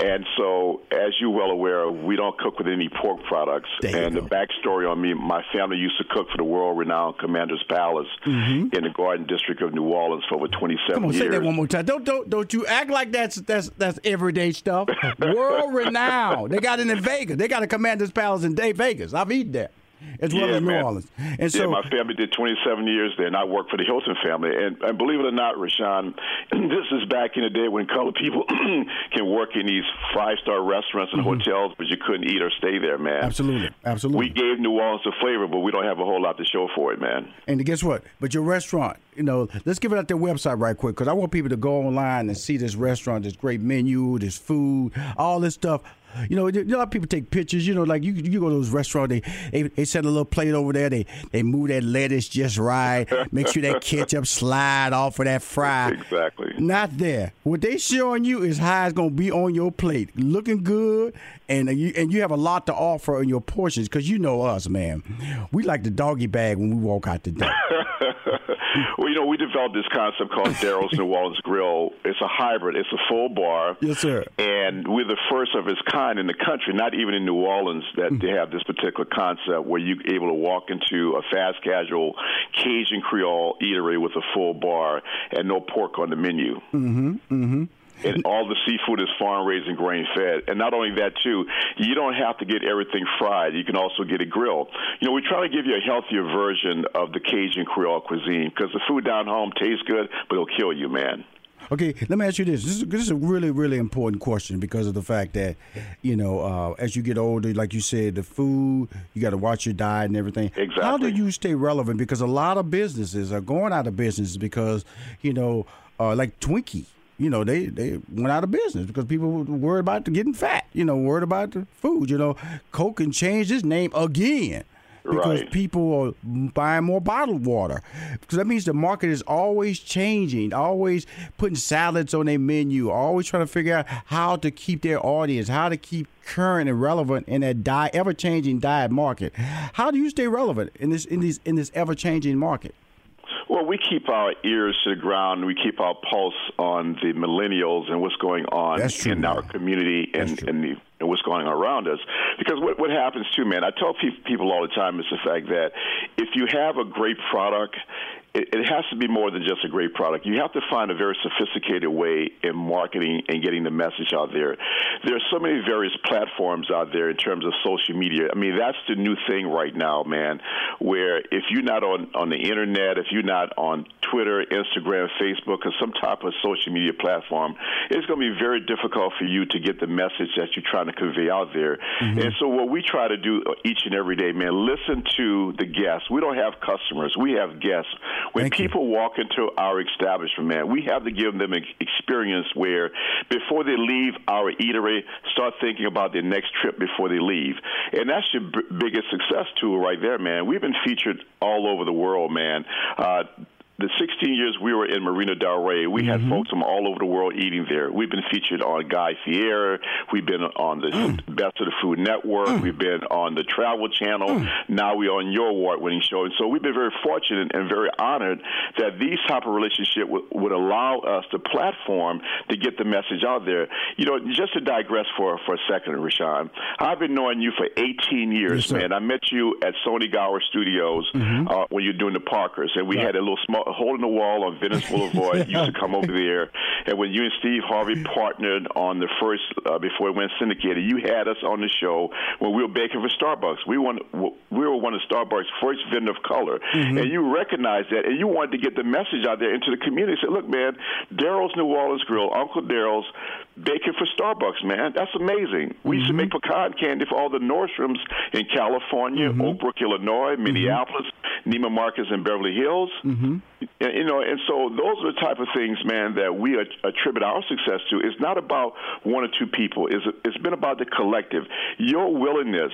And so, as you're well aware, we don't cook with any pork products. And the backstory on me, my family used to cook for the world-renowned Commander's Palace in the Garden District of New Orleans for over 27 Mm-hmm. Come on, years. say that one more time. Don't don't don't you act like that's that's that's everyday stuff. [laughs] World renowned. They got it in Vegas. They got a Commander's Palace in Day Vegas. I've eaten there. As well Yeah, as New man. Orleans. And yeah, so my family did 27 years there, and I worked for the Hilton family. And, and believe it or not, Rushion, [clears throat] this is back in the day when colored people [clears throat] can work in these five-star restaurants and hotels, but you couldn't eat or stay there, man. Mm-hmm. Absolutely. Absolutely. We gave New Orleans a flavor, but we don't have a whole lot to show for it, man. And guess what? But your restaurant, you know, let's give it out their website right quick because I want people to go online and see this restaurant, this great menu, this food, all this stuff. You know, a lot of people take pictures. You know, like you, you go to those restaurants, they, they they set a little plate over there. They they move that lettuce just right. Make sure that ketchup slide off of that fry. Exactly. Not there. What they showing you is how it's gonna be on your plate, looking good, and you and you have a lot to offer in your portions because you know us, man. We like the doggy bag when we walk out the door. [laughs] [laughs] well, you know, we developed this concept called Darrow's New Orleans Grill. It's a hybrid. It's a full bar. Yes, sir. And we're the first of its kind in the country, not even in New Orleans, that they have this particular concept where you're able to walk into a fast casual Cajun Creole eatery with a full bar and no pork on the menu. Mm-hmm. Mm-hmm. And all the seafood is farm raised and grain fed. And not only that, too, you don't have to get everything fried. You can also get it grilled. You know, we try to give you a healthier version of the Cajun Creole cuisine because the food down home tastes good, but it'll kill you, man. Okay, let me ask you this. This is, this is a really, really important question because of the fact that, you know, uh, as you get older, like you said, the food, you got to watch your diet and everything. Exactly. How do you stay relevant? Because a lot of businesses are going out of business because, you know, uh, like Twinkie. You know, they, they went out of business because people were worried about getting fat, you know, worried about the food. You know, Coke can change its name again because Right. people are buying more bottled water. Because that means the market is always changing, always putting salads on their menu, always trying to figure out how to keep their audience, how to keep current and relevant in that di- ever-changing diet market. How do you stay relevant in this in this in this ever-changing market? Well, we keep our ears to the ground. We keep our pulse on the millennials and what's going on in man. our community and, and, the, and what's going on around us. Because what, what happens too, man, I tell pe- people all the time is the fact that if you have a great product, it, it has to be more than just a great product. You have to find a very sophisticated way in marketing and getting the message out there. There are so many various platforms out there in terms of social media. I mean, that's the new thing right now, man. Where if you're not on on the internet, if you're not on Twitter, Instagram, Facebook, or some type of social media platform, it's going to be very difficult for you to get the message that you're trying to convey out there. Mm-hmm. And so, what we try to do uh, each and every day, man, listen to the guests. We don't have customers; we have guests. When people walk into our establishment, man, we have to give them an experience where before they leave our eatery, start thinking about their next trip before they leave. And that's your b- biggest success tool right there, man. We've been featured all over the world, man. Uh, the 16 years we were in Marina Del Rey, we had mm-hmm. folks from all over the world eating there. We've been featured on Guy Fieri. We've been on the mm. Best of the Food Network. Mm. We've been on the Travel Channel. Mm. Now we're on your award-winning show. And so we've been very fortunate and very honored that these type of relationship would, would allow us the platform to get the message out there. You know, just to digress for, for a second, Rushion, I've been knowing you for 18 years, man. I met you at Sony Gower Studios mm-hmm. uh, when you were doing the Parkers, and we had a little small hole in the wall on Venice Boulevard. you [laughs] used to come over there, and when you and Steve Harvey [laughs] partnered on the first uh, before it went syndicated, you had us on the show when we were baking for Starbucks. We won, we were one of Starbucks' first vendor of color, and you recognized that, and you wanted to get the message out there into the community. Say, look, man, Darrow's New Orleans Grill, Uncle Darrow's baking for Starbucks, man. That's amazing. We used to mm-hmm. make pecan candy for all the Nordstroms in California, mm-hmm. Oak Brook, Illinois, mm-hmm. Minneapolis, Neiman Marcus, and Beverly Hills. Mm-hmm. And, you know, and so those are the type of things, man, that we attribute our success to. It's not about one or two people. It's, it's been about the collective. Your willingness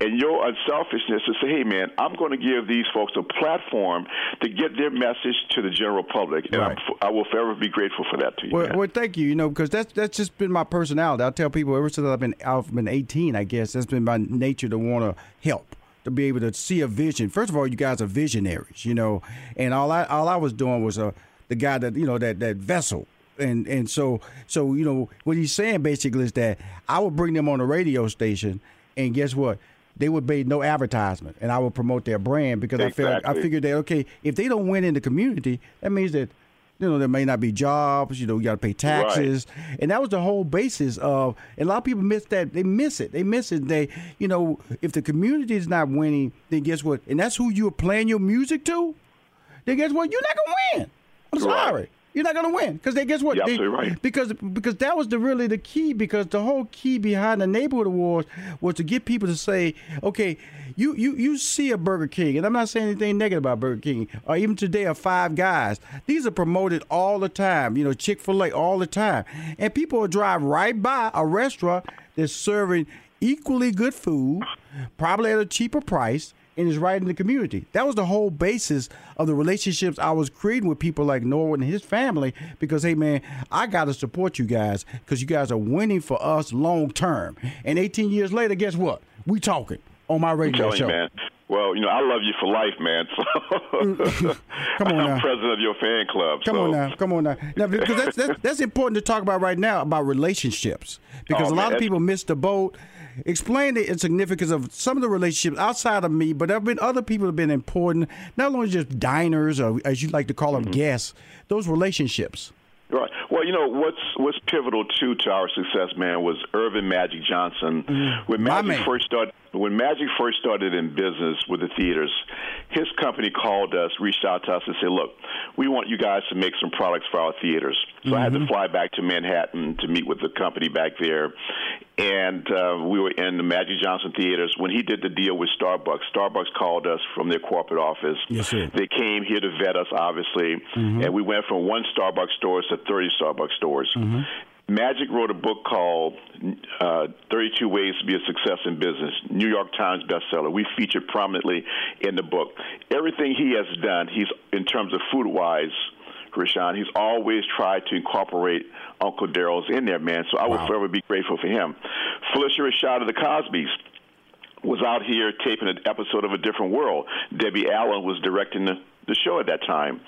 and your unselfishness to say, hey, man, I'm going to give these folks a platform to get their message to the general public. And I'm, I will forever be grateful for that to you. Well, well, thank you. You know, because that's that's just been my personality. I tell people ever since I've been I've been 18, I guess that's been my nature to want to help, to be able to see a vision. First of all, you guys are visionaries, you know, and all I all I was doing was uh, the guy that you know that that vessel. And and so so you know what he's saying basically is that I would bring them on a radio station, and guess what? They would pay no advertisement, and I would promote their brand because I felt I figured that okay, if they don't win in the community, that means that you know there may not be jobs. You know, you got to pay taxes, and that was the whole basis of. And a lot of people miss that. They miss it. They miss it. They, you know, if the community is not winning, then guess what? And that's who you're playing your music to. Then guess what? You're not gonna win. I'm sorry. You're not gonna win because they guess what? You're They- right. Because because that was the really the key. Because the whole key behind the neighborhood awards was to get people to say, okay, you you you see a Burger King, and I'm not saying anything negative about Burger King, or even today a Five Guys. These are promoted all the time. You know, Chick Fil A all the time, and people will drive right by a restaurant that's serving equally good food, probably at a cheaper price and is right in the community. That was the whole basis of the relationships I was creating with people like Norwood and his family because, hey, man, I got to support you guys because you guys are winning for us long term. And 18 years later, guess what? We talking on my I'm radio show. you, man. Well, you know, I love you for life, man. [laughs] So Come on I'm now. president of your fan club. Come so. on now, come on now. Now, because that's, that's that's important to talk about right now about relationships because Oh, a lot man, of people miss the boat. Explain the significance of some of the relationships outside of me, but there have been other people that have been important. Not only just diners or as you like to call them, Mm-hmm. guests. Those relationships. Right. Well, you know what's what's pivotal too to our success, man, was Earvin Magic Johnson. When My Magic first started, when Magic first started in business with the theaters, his company called us, reached out to us, and said, "Look, we want you guys to make some products for our theaters." So I had to mm-hmm. fly back to Manhattan to meet with the company back there, and uh, we were in the Magic Johnson theaters when he did the deal with Starbucks. Starbucks called us from their corporate office. Yes, sir. They came here to vet us, obviously, mm-hmm. and we went from one Starbucks store to 30 Starbucks stores. Mm-hmm. Magic wrote a book called uh, 32 Ways to Be a Success in Business, New York Times bestseller. We featured prominently in the book. Everything he has done, he's in terms of food wise, Rushion, he's always tried to incorporate Uncle Darrow's in there, man. So I will forever be grateful for him. Phylicia Rashad of the Cosbys was out here taping an episode of A Different World. Debbie Allen was directing the, the show at that time.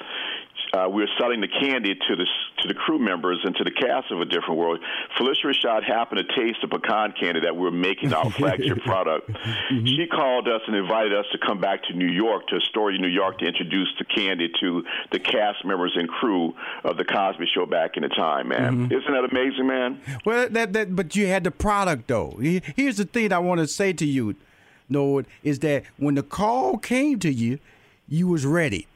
Uh, we were selling the candy to the to the crew members and to the cast of A Different World. Phylicia Rashad happened to taste the pecan candy that we were making our [laughs] flagship product. Mm-hmm. She called us and invited us to come back to New York to Astoria, New York, to introduce the candy to the cast members and crew of the Cosby Show back in the time. Man, Mhm. isn't that amazing, man? Well, that that but you had the product though. Here's the thing I want to say to you, Nord, is that when the call came to you, you was ready.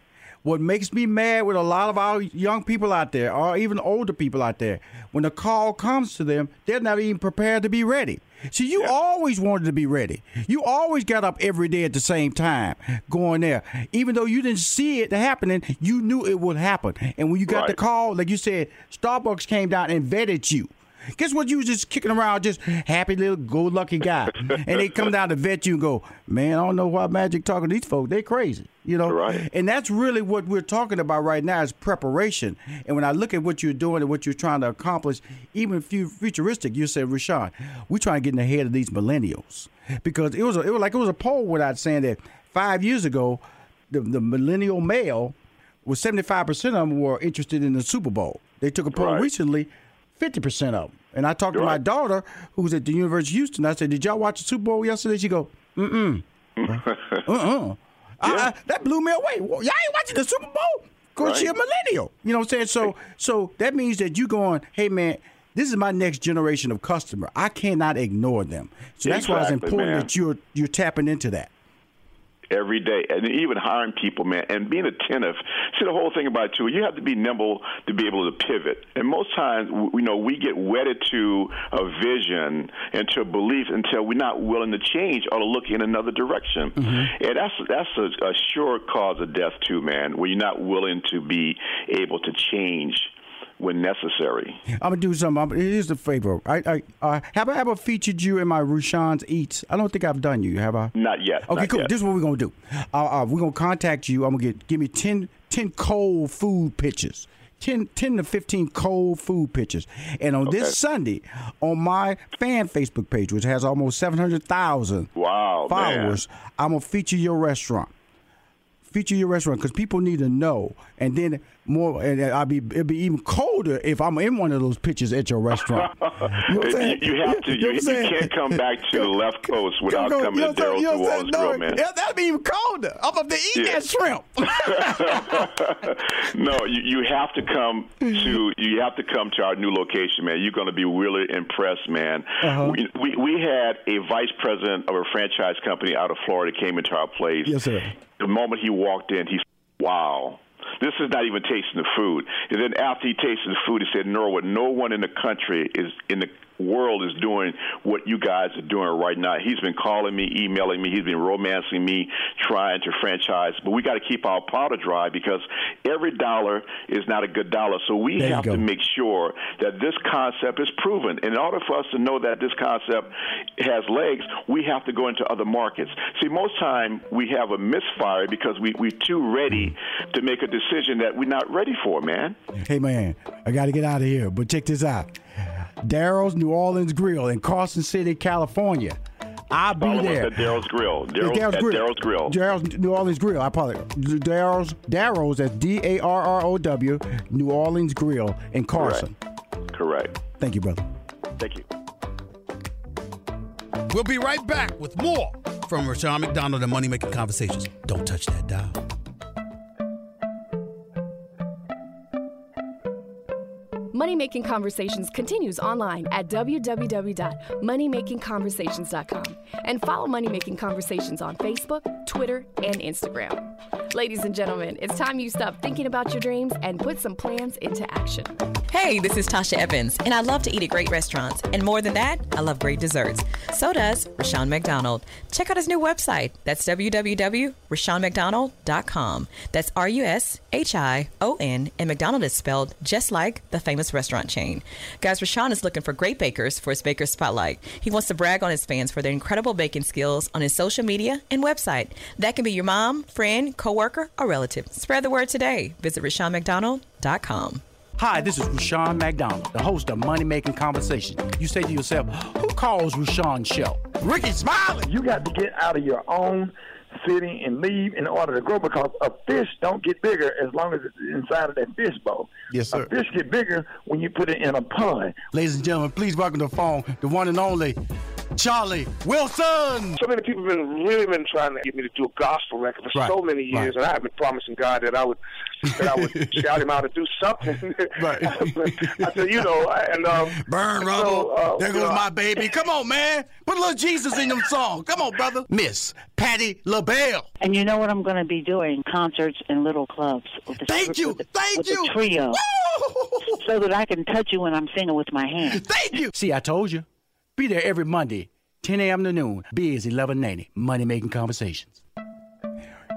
What makes me mad with a lot of our young people out there, or even older people out there, when the call comes to them, they're not even prepared to be ready. See, you always wanted to be ready. You always got up every day at the same time, going there. Even though you didn't see it happening, you knew it would happen. And when you got the call, like you said, Starbucks came down and vetted you. Guess what? You was just kicking around, just happy little go-lucky guy, [laughs] and they come down to vet you and go, "Man, I don't know why Magic talking to these folks. They crazy." You know, Right. and that's really what we're talking about right now is preparation. And when I look at what you're doing and what you're trying to accomplish, even fu- futuristic, you said, Rushion, we're trying to get in the head of these millennials because it was a, it was like it was a poll without saying that five years ago, the, the millennial male was 75 percent of them were interested in the Super Bowl. They took a poll Right. recently, 50 percent of them. And I talked to my daughter, who's at the University of Houston. I said, "Did y'all watch the Super Bowl yesterday?" She go, "Mm mm." [laughs] I- I- that blew me away. Well, Y'all ain't watching the Super Bowl? Cause she a millennial. You know what I'm saying? So so that means that you going, hey man, this is my next generation of customer. I cannot ignore them. So that's why it's important man. that you're you're tapping into that. Every day, and even hiring people, man, and being attentive. See, the whole thing about it too, you have to be nimble to be able to pivot. And most times, you know, we get wedded to a vision and to a belief until we're not willing to change or to look in another direction. Mm-hmm. And that's that's a, a sure cause of death too, man. When you're not willing to be able to change when necessary. I'm gonna do something. I'm, here's the favor. I, I uh, have I ever featured you in my Rushion's Eats? I don't think I've done you. Have I? Not yet. Okay, not cool. yet. This is what we're gonna do. Uh, uh, we're gonna contact you. I'm gonna get give me 10, 10 cold food pictures. 10, 10 to 15 cold food pictures. And on Okay. this Sunday, on my fan Facebook page, which has almost 700,000 wow, followers, I'm going to feature your restaurant. Feature your restaurant because people need to know. And then more, and I'll be, it'll be even colder if I'm in one of those pictures at your restaurant. [laughs] You know you, have to. You know You, what you can't come back to the left coast without Go- coming know to Darrow's? Know New Orleans saying? Grill, man. Yeah, that'd be even colder. I'm up to eat Yeah. that shrimp. [laughs] [laughs] no, you, you have to come to you have to come to our new location, man. You're going to be really impressed, man. Uh-huh. We, we we had a vice president of a franchise company out of Florida came into our place. Yes, sir. The moment he walked in, he said, "Wow." This is not even tasting the food. And then after he tasted the food, he said, Norwood, no one in the country is in the world is doing what you guys are doing right now. He's been calling me, emailing me, he's been romancing me, trying to franchise. But we got to keep our powder dry because every dollar is not a good dollar. So we There have to make sure that this concept is proven. In order for us to know that this concept has legs, we have to go into other markets. See, most time we have a misfire because we, we're too ready to make a decision that we're not ready for, man. Hey man, I got to get out of here. But check this out: Darrow's New Orleans Grill in Carson City, California. I'll be Follow there. us at Darrow's Grill. It's Darrow's, at Darrow's Grill. Darrow's New Orleans Grill. I apologize. Darrow's Darrow's that's D A R R O W New Orleans Grill in Carson. Correct. Thank you, brother. Thank you. We'll be right back with more from Rushion McDonald and Money Making Conversations. Don't touch that dial. Money Making Conversations continues online at www.moneymakingconversations.com and follow Money Making Conversations on Facebook, Twitter, and Instagram. Ladies and gentlemen, it's time you stop thinking about your dreams and put some plans into action. Hey, this is Tasha Evans, and I love to eat at great restaurants. And more than that, I love great desserts. So does Rushion McDonald. Check out his new website. That's www.rushionmcdonald.com. That's R U S H I O N, and McDonald is spelled just like the famous restaurant chain. Guys, Rushion is looking for great bakers for his Baker Spotlight. He wants to brag on his fans for their incredible baking skills on his social media and website. That can be your mom, friend, coworker, or relative. Spread the word today. Visit RushionMcDonald.com. Hi, this is Rushion McDonald, the host of Money Making Conversation. You say to yourself, who calls Rushion's show? Rickey Smiley. You got to get out of your own city and leave in order to grow because a fish don't get bigger as long as it's inside of that fish bowl. Yes, sir. A fish get bigger when you put it in a pond. Ladies and gentlemen, please welcome to the phone the one and only Charlie Wilson. So many people have been really been trying to get me to do a gospel record for Right, so many years, right. and I have been promising God that I would that I would [laughs] shout him out to do something. Right. [laughs] I said, you know, and um, Burn and rubber. so, uh, there goes know, my baby. Come on, man. Put a little Jesus in them songs. Come on, brother. Miss Patti LaBelle. And you know what I'm going to be doing? Concerts in little clubs. With the, Thank you. With the, Thank with you. The trio. So that I can touch you when I'm singing with my hands. Thank you. See, I told you. Be there every Monday, 10 a.m. to noon. Biz 1190. Money Making Conversations.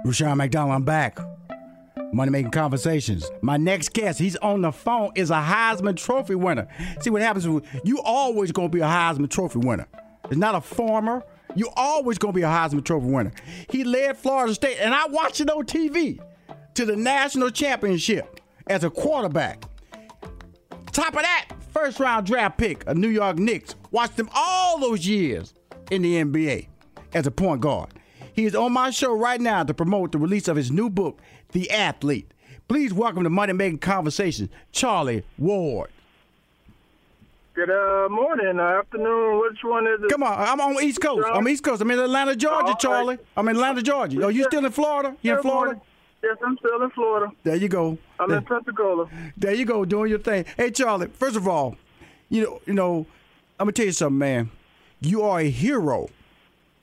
Rushion McDonald, I'm back. Money Making Conversations. My next guest, he's on the phone, is a Heisman Trophy winner. See what happens? You always gonna be a Heisman Trophy winner. It's not a former. You always gonna be a Heisman Trophy winner. He led Florida State, and I watched it on TV to the national championship as a quarterback. Top of that, first round draft pick of New York Knicks. Watched him all those years in the NBA as a point guard. He is on my show right now to promote the release of his new book, The Athlete. Please welcome to Money Making Conversations, Charlie Ward. Good uh, morning, uh, afternoon. Which one is it? Come on, I'm on East Coast. I'm East Coast. I'm in Atlanta, Georgia, Charlie. I'm in Atlanta, Georgia. Oh, you still in Florida? You in Florida? Yes, I'm still in Florida. There you go. I'm in Pensacola. There you go, doing your thing. Hey, Charlie. First of all, you know, you know, I'm gonna tell you something, man. You are a hero.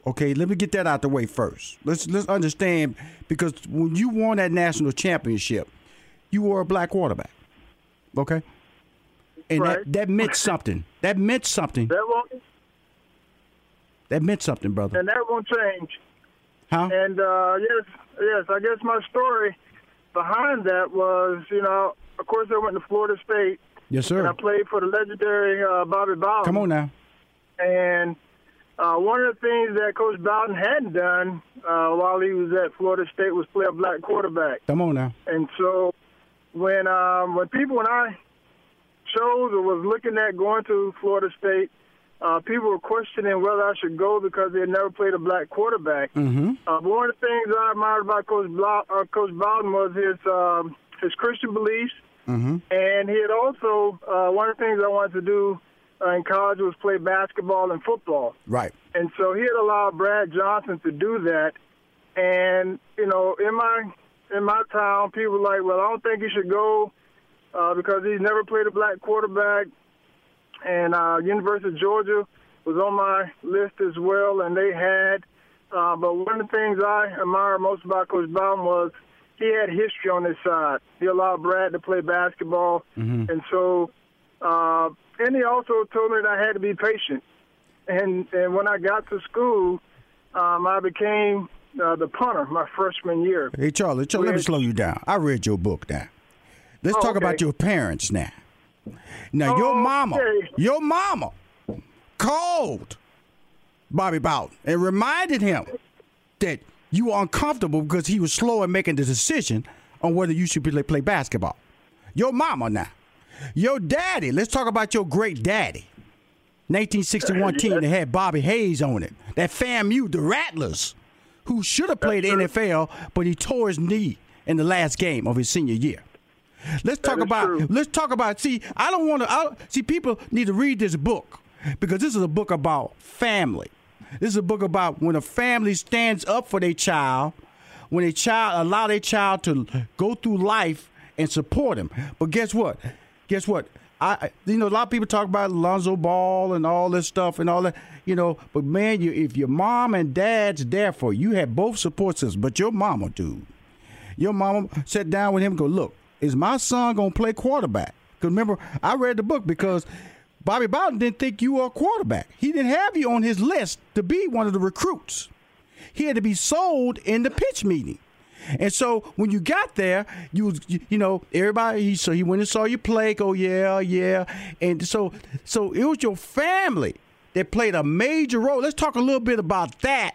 Okay, let me get that out the way first. Let's let's understand because when you won that national championship, you were a black quarterback. Okay, and Right. that that meant something. That meant something. That won't, That meant something, brother. and that won't change. Huh? And uh, yes, yes, I guess my story behind that was, you know, of course I went to Florida State. Yes, sir. And I played for the legendary uh, Bobby Bowden. Come on now. And uh, one of the things that Coach Bowden hadn't done uh, while he was at Florida State was play a black quarterback. Come on now. And so when um, when people when I chose or was looking at going to Florida State, uh, people were questioning whether I should go because they had never played a black quarterback. Mm-hmm. Uh, one of the things I admired about Coach Blau- uh, Coach Bowden was his um, his Christian beliefs, Mm-hmm. and he had also uh, one of the things I wanted to do uh, in college was play basketball and football. Right. And so he had allowed Brad Johnson to do that. And you know, in my in my town, people were like, "Well, I don't think he should go uh, because he's never played a black quarterback." And uh, University of Georgia was on my list as well, and they had. Uh, but one of the things I admire most about Coach Bowden was he had history on his side. He allowed Brad to play basketball, Mhm. and so uh, and he also told me that I had to be patient. And and when I got to school, um, I became uh, the punter my freshman year. Hey, Charlie, Charlie, let me slow you down. I read your book now. Let's Oh, talk about your parents now. Now, your mama, Okay. your mama called Bobby Bowden and reminded him that you were uncomfortable because he was slow in making the decision on whether you should play, play basketball. Your mama now. Your daddy, let's talk about your great daddy. 1961 team that had Bobby Hayes on it. That FAMU, the Rattlers, who should have played NFL, but he tore his knee in the last game of his senior year. Let's talk about. Let's talk about. See, I don't want to. See, people need to read this book because this is a book about family. This is a book about when a family stands up for their child, when a child allow their child to go through life and support him. But guess what? Guess what? I, you know, a lot of people talk about Lonzo Ball and all this stuff and all that, you know. But man, you if your mom and dad's there for you, you have both support systems. But your mama, dude, your mama sat down with him and go, look, is my son gonna play quarterback? Because remember, I read the book because Bobby Bowden didn't think you were a quarterback. He didn't have you on his list to be one of the recruits. He had to be sold in the pitch meeting. And so when you got there, you was you, know everybody. He so he went and saw you play. Go yeah yeah, and so so it was your family that played a major role. Let's talk a little bit about that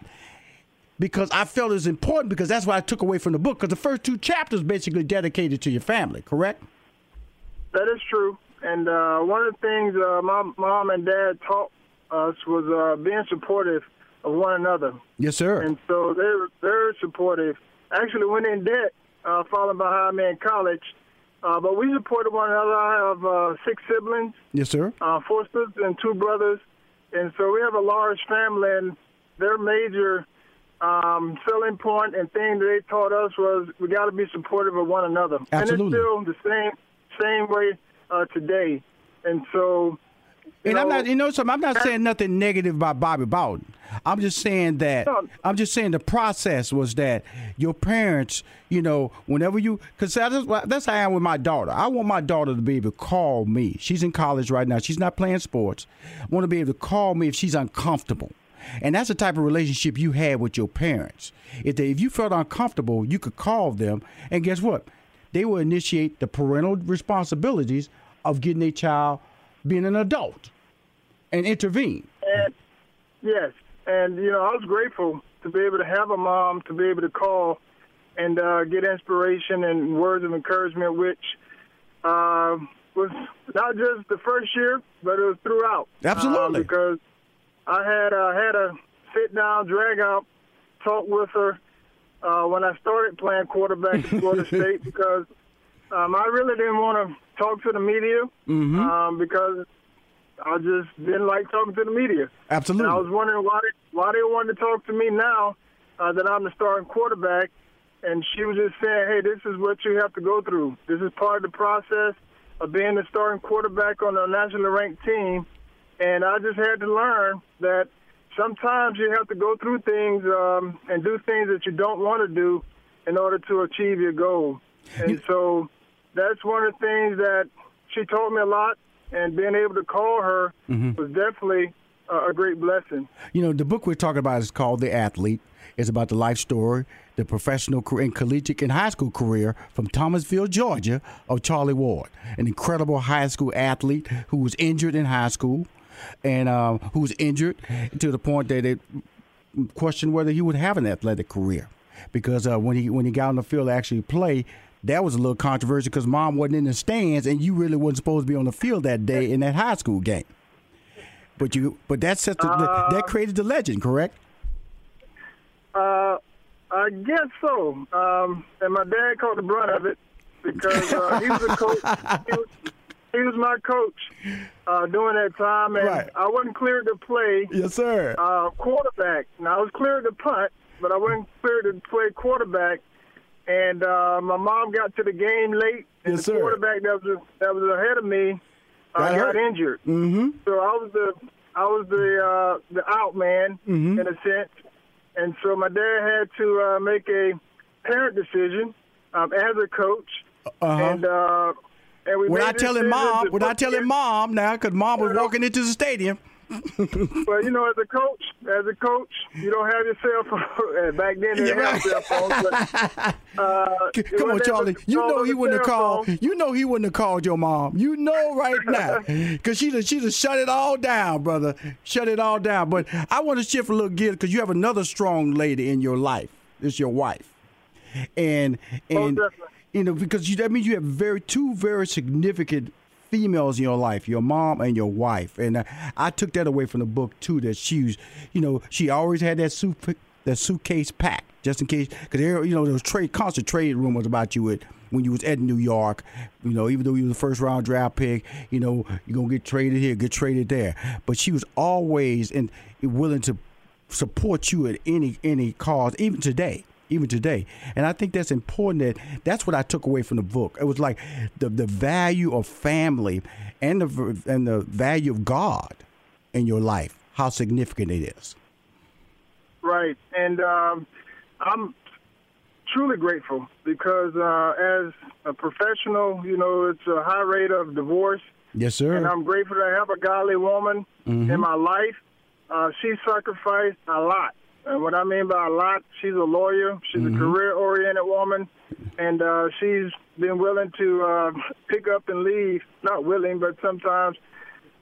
because I felt it was important because that's what I took away from the book. Because the first two chapters basically dedicated to your family, correct? That is true. And uh, one of the things uh, my mom and dad taught us was uh, being supportive of one another. Yes, sir. And so they're they're supportive. Actually, went in debt, uh, followed behind me in college. Uh, but we supported one another. I have uh, six siblings, Yes, sir. uh, four sisters and two brothers, and so we have a large family. And their major um, selling point and thing that they taught us was we got to be supportive of one another. Absolutely. And it's still the same same way uh, today. And so, And I'm not, you know, something. I'm not saying nothing negative about Bobby Bowden. I'm just saying that. I'm just saying the process was that your parents, you know, whenever you, because that's, that's how I am with my daughter. I want my daughter to be able to call me. She's in college right now. She's not playing sports. I want to be able to call me if she's uncomfortable. And that's the type of relationship you had with your parents. If they, if you felt uncomfortable, you could call them, and guess what? They will initiate the parental responsibilities of getting a child being an adult and intervene. And yes, and you know, I was grateful to be able to have a mom to be able to call and uh, get inspiration and words of encouragement, which uh, was not just the first year, but it was throughout. Absolutely. Uh, because I had uh, had a sit down, drag out talk with her uh, when I started playing quarterback at Florida [laughs] State because um, I really didn't want to talk to the media Mm-hmm. um, because I just didn't like talking to the media. Absolutely. And I was wondering why they, why they wanted to talk to me now uh, that I'm the starting quarterback. And she was just saying, hey, this is what you have to go through. This is part of the process of being the starting quarterback on a nationally ranked team. And I just had to learn that sometimes you have to go through things um, and do things that you don't want to do in order to achieve your goal. And so that's one of the things that she taught me a lot. And being able to call her Mhm. was definitely a, a great blessing. You know, the book we're talking about is called The Athlete. It's about the life story, the professional career, and collegiate and high school career from Thomasville, Georgia, of Charlie Ward, an incredible high school athlete who was injured in high school, and um, who was injured to the point that it questioned whether he would have an athletic career, because uh, when he when he got on the field to actually play. That was a little controversial because mom wasn't in the stands, and you really wasn't supposed to be on the field that day in that high school game. But you, but that set the, that created the legend, correct? Uh, I guess so. Um, and my dad caught the brunt of it because uh, he was a [laughs] coach. He was, he was my coach uh, during that time, and Right. I wasn't cleared to play. Yes, sir. Uh, quarterback. Now I was cleared to punt, but I wasn't cleared to play quarterback. And uh, my mom got to the game late, and Yes, the quarterback that was that was ahead of me uh, Got hurt. injured. Mm-hmm. So I was the I was the uh, the out man Mhm. in a sense, and so my dad had to uh, make a parent decision um, as a coach, Uh-huh. and uh, and we When I tell him mom, when I tell him mom now, because mom was walking into the stadium. [laughs] Well, you know, as a coach, as a coach, you don't have your cell [laughs] phone. And Back then, they didn't have cell phones. But, [laughs] uh, Come on, Charlie. You know he wouldn't have called. phone, You know he wouldn't have called your mom. You know right now, because she'd have, she'd have shut it all down, brother. Shut it all down. But I want to shift a little gear because you have another strong lady in your life. It's your wife, and and you know because you, that means you have very two very significant females in your life, your mom and your wife. And uh, I took that away from the book too. That she was, you know, she always had that suit that suitcase packed just in case because there, you know, there was trade constant trade rumors about you at when you was at New York. You know, even though you was the first round draft pick, you know, you're gonna get traded here, get traded there. But she was always and willing to support you at any any cause, even today. Even today, and I think that's important. That that's what I took away from the book. It was like the the value of family and the and the value of God in your life. How significant it is. Right, and um, I'm truly grateful because uh, as a professional, you know, it's a high rate of divorce, Yes, sir. and I'm grateful to have a godly woman Mhm. in my life. Uh, she sacrificed a lot. And what I mean by a lot, she's a lawyer. She's Mhm. a career-oriented woman, and uh, she's been willing to uh, pick up and leave. Not willing, but sometimes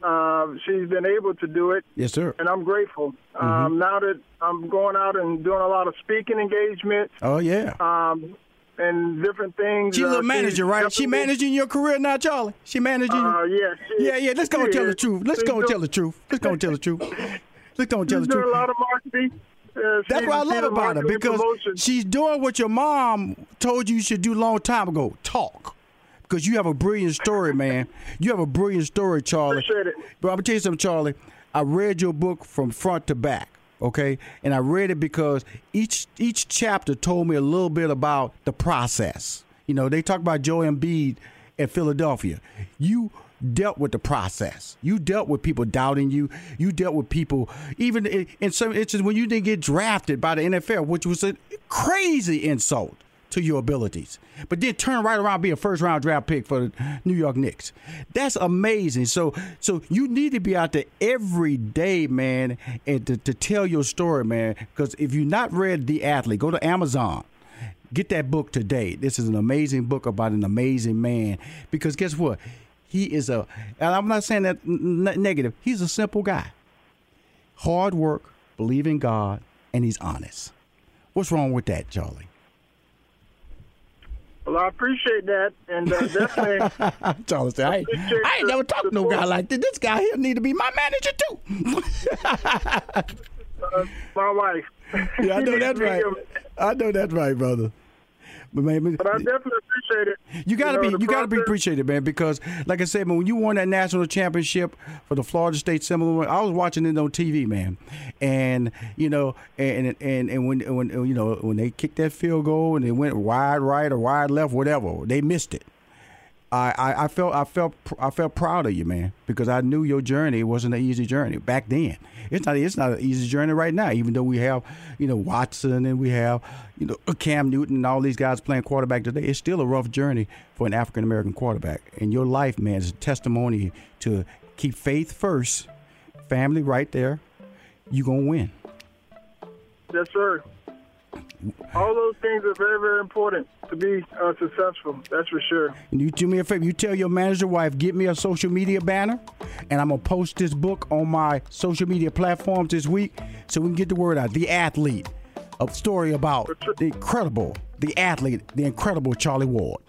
uh, she's been able to do it. Yes, sir. And I'm grateful. Um, now that I'm going out and doing a lot of speaking engagements, Oh yeah. um, and different things. She's a manager, right? She managing your career now, Charlie. She managing. Uh, yeah, she- yeah, yeah. Let's go and tell the truth. Let's She's go and tell the truth. Let's go and tell the truth. [laughs] Look, don't tell She's the doing truth. a lot of marketing. Uh, That's what I love about her because she's doing what your mom told you you should do a long time ago. Talk. Because you have a brilliant story, man. You have a brilliant story, Charlie. But I'm gonna tell you something, Charlie. I read your book from front to back. Okay, and I read it because each each chapter told me a little bit about the process. You know, they talk about Joe Embiid at Philadelphia. You dealt with the process. You dealt with people doubting you. You dealt with people, even in, some instances when you didn't get drafted by the NFL, which was a crazy insult to your abilities. But then turn right around be a first round draft pick for the New York Knicks. That's amazing. So so you need to be out there every day, man, and to, to tell your story, man. Because if you've not read The Athlete, go to Amazon. Get that book today. This is an amazing book about an amazing man. Because guess what? He is a, and I'm not saying that n- negative. He's a simple guy. Hard work, believe in God, and he's honest. What's wrong with that, Charlie? Well, I appreciate that, and uh, definitely. [laughs] Charlie said, I ain't, I ain't never talked to no guy like this. This guy here need to be my manager too. [laughs] uh, my wife. yeah, I [laughs] know that's right. I know that's right, brother. But man, But I definitely appreciate it. You gotta know, be you gotta be appreciated, man, because like I said, man, when you won that national championship for the Florida State Seminole, I was watching it on TV, man, and you know, and and and when when you know when they kicked that field goal and they went wide right or wide left, whatever, they missed it. I, I, I felt I felt I felt proud of you, man, because I knew your journey wasn't an easy journey back then. It's not it's not an easy journey right now, even though we have you know Watson and we have you know uh, Cam Newton and all these guys playing quarterback today. It's still a rough journey for an African American quarterback. And your life, man, is a testimony to keep faith first, family right there. You gonna win. Yes, sir. All those things are very, very important to be uh, successful. That's for sure. And you do me a favor. You tell your manager wife, get me a social media banner, and I'm gonna post this book on my social media platforms this week, so we can get the word out. The athlete, a story about the incredible, the athlete, the incredible Charlie Ward.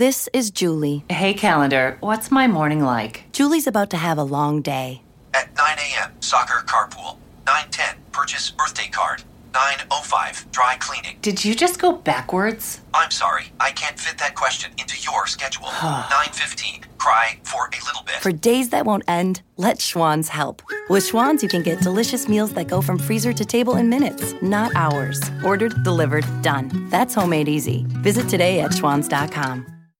This is Julie. Hey, calendar, what's my morning like? Julie's about to have a long day. At 9 a.m., soccer carpool. 9:10, purchase birthday card. 9:05, dry cleaning. Did you just go backwards? I'm sorry, I can't fit that question into your schedule. [sighs] 9:15, cry for a little bit. For days that won't end, let Schwan's help. With Schwan's, you can get delicious meals that go from freezer to table in minutes, not hours. Ordered, delivered, done. That's homemade easy. Visit today at schwans.com.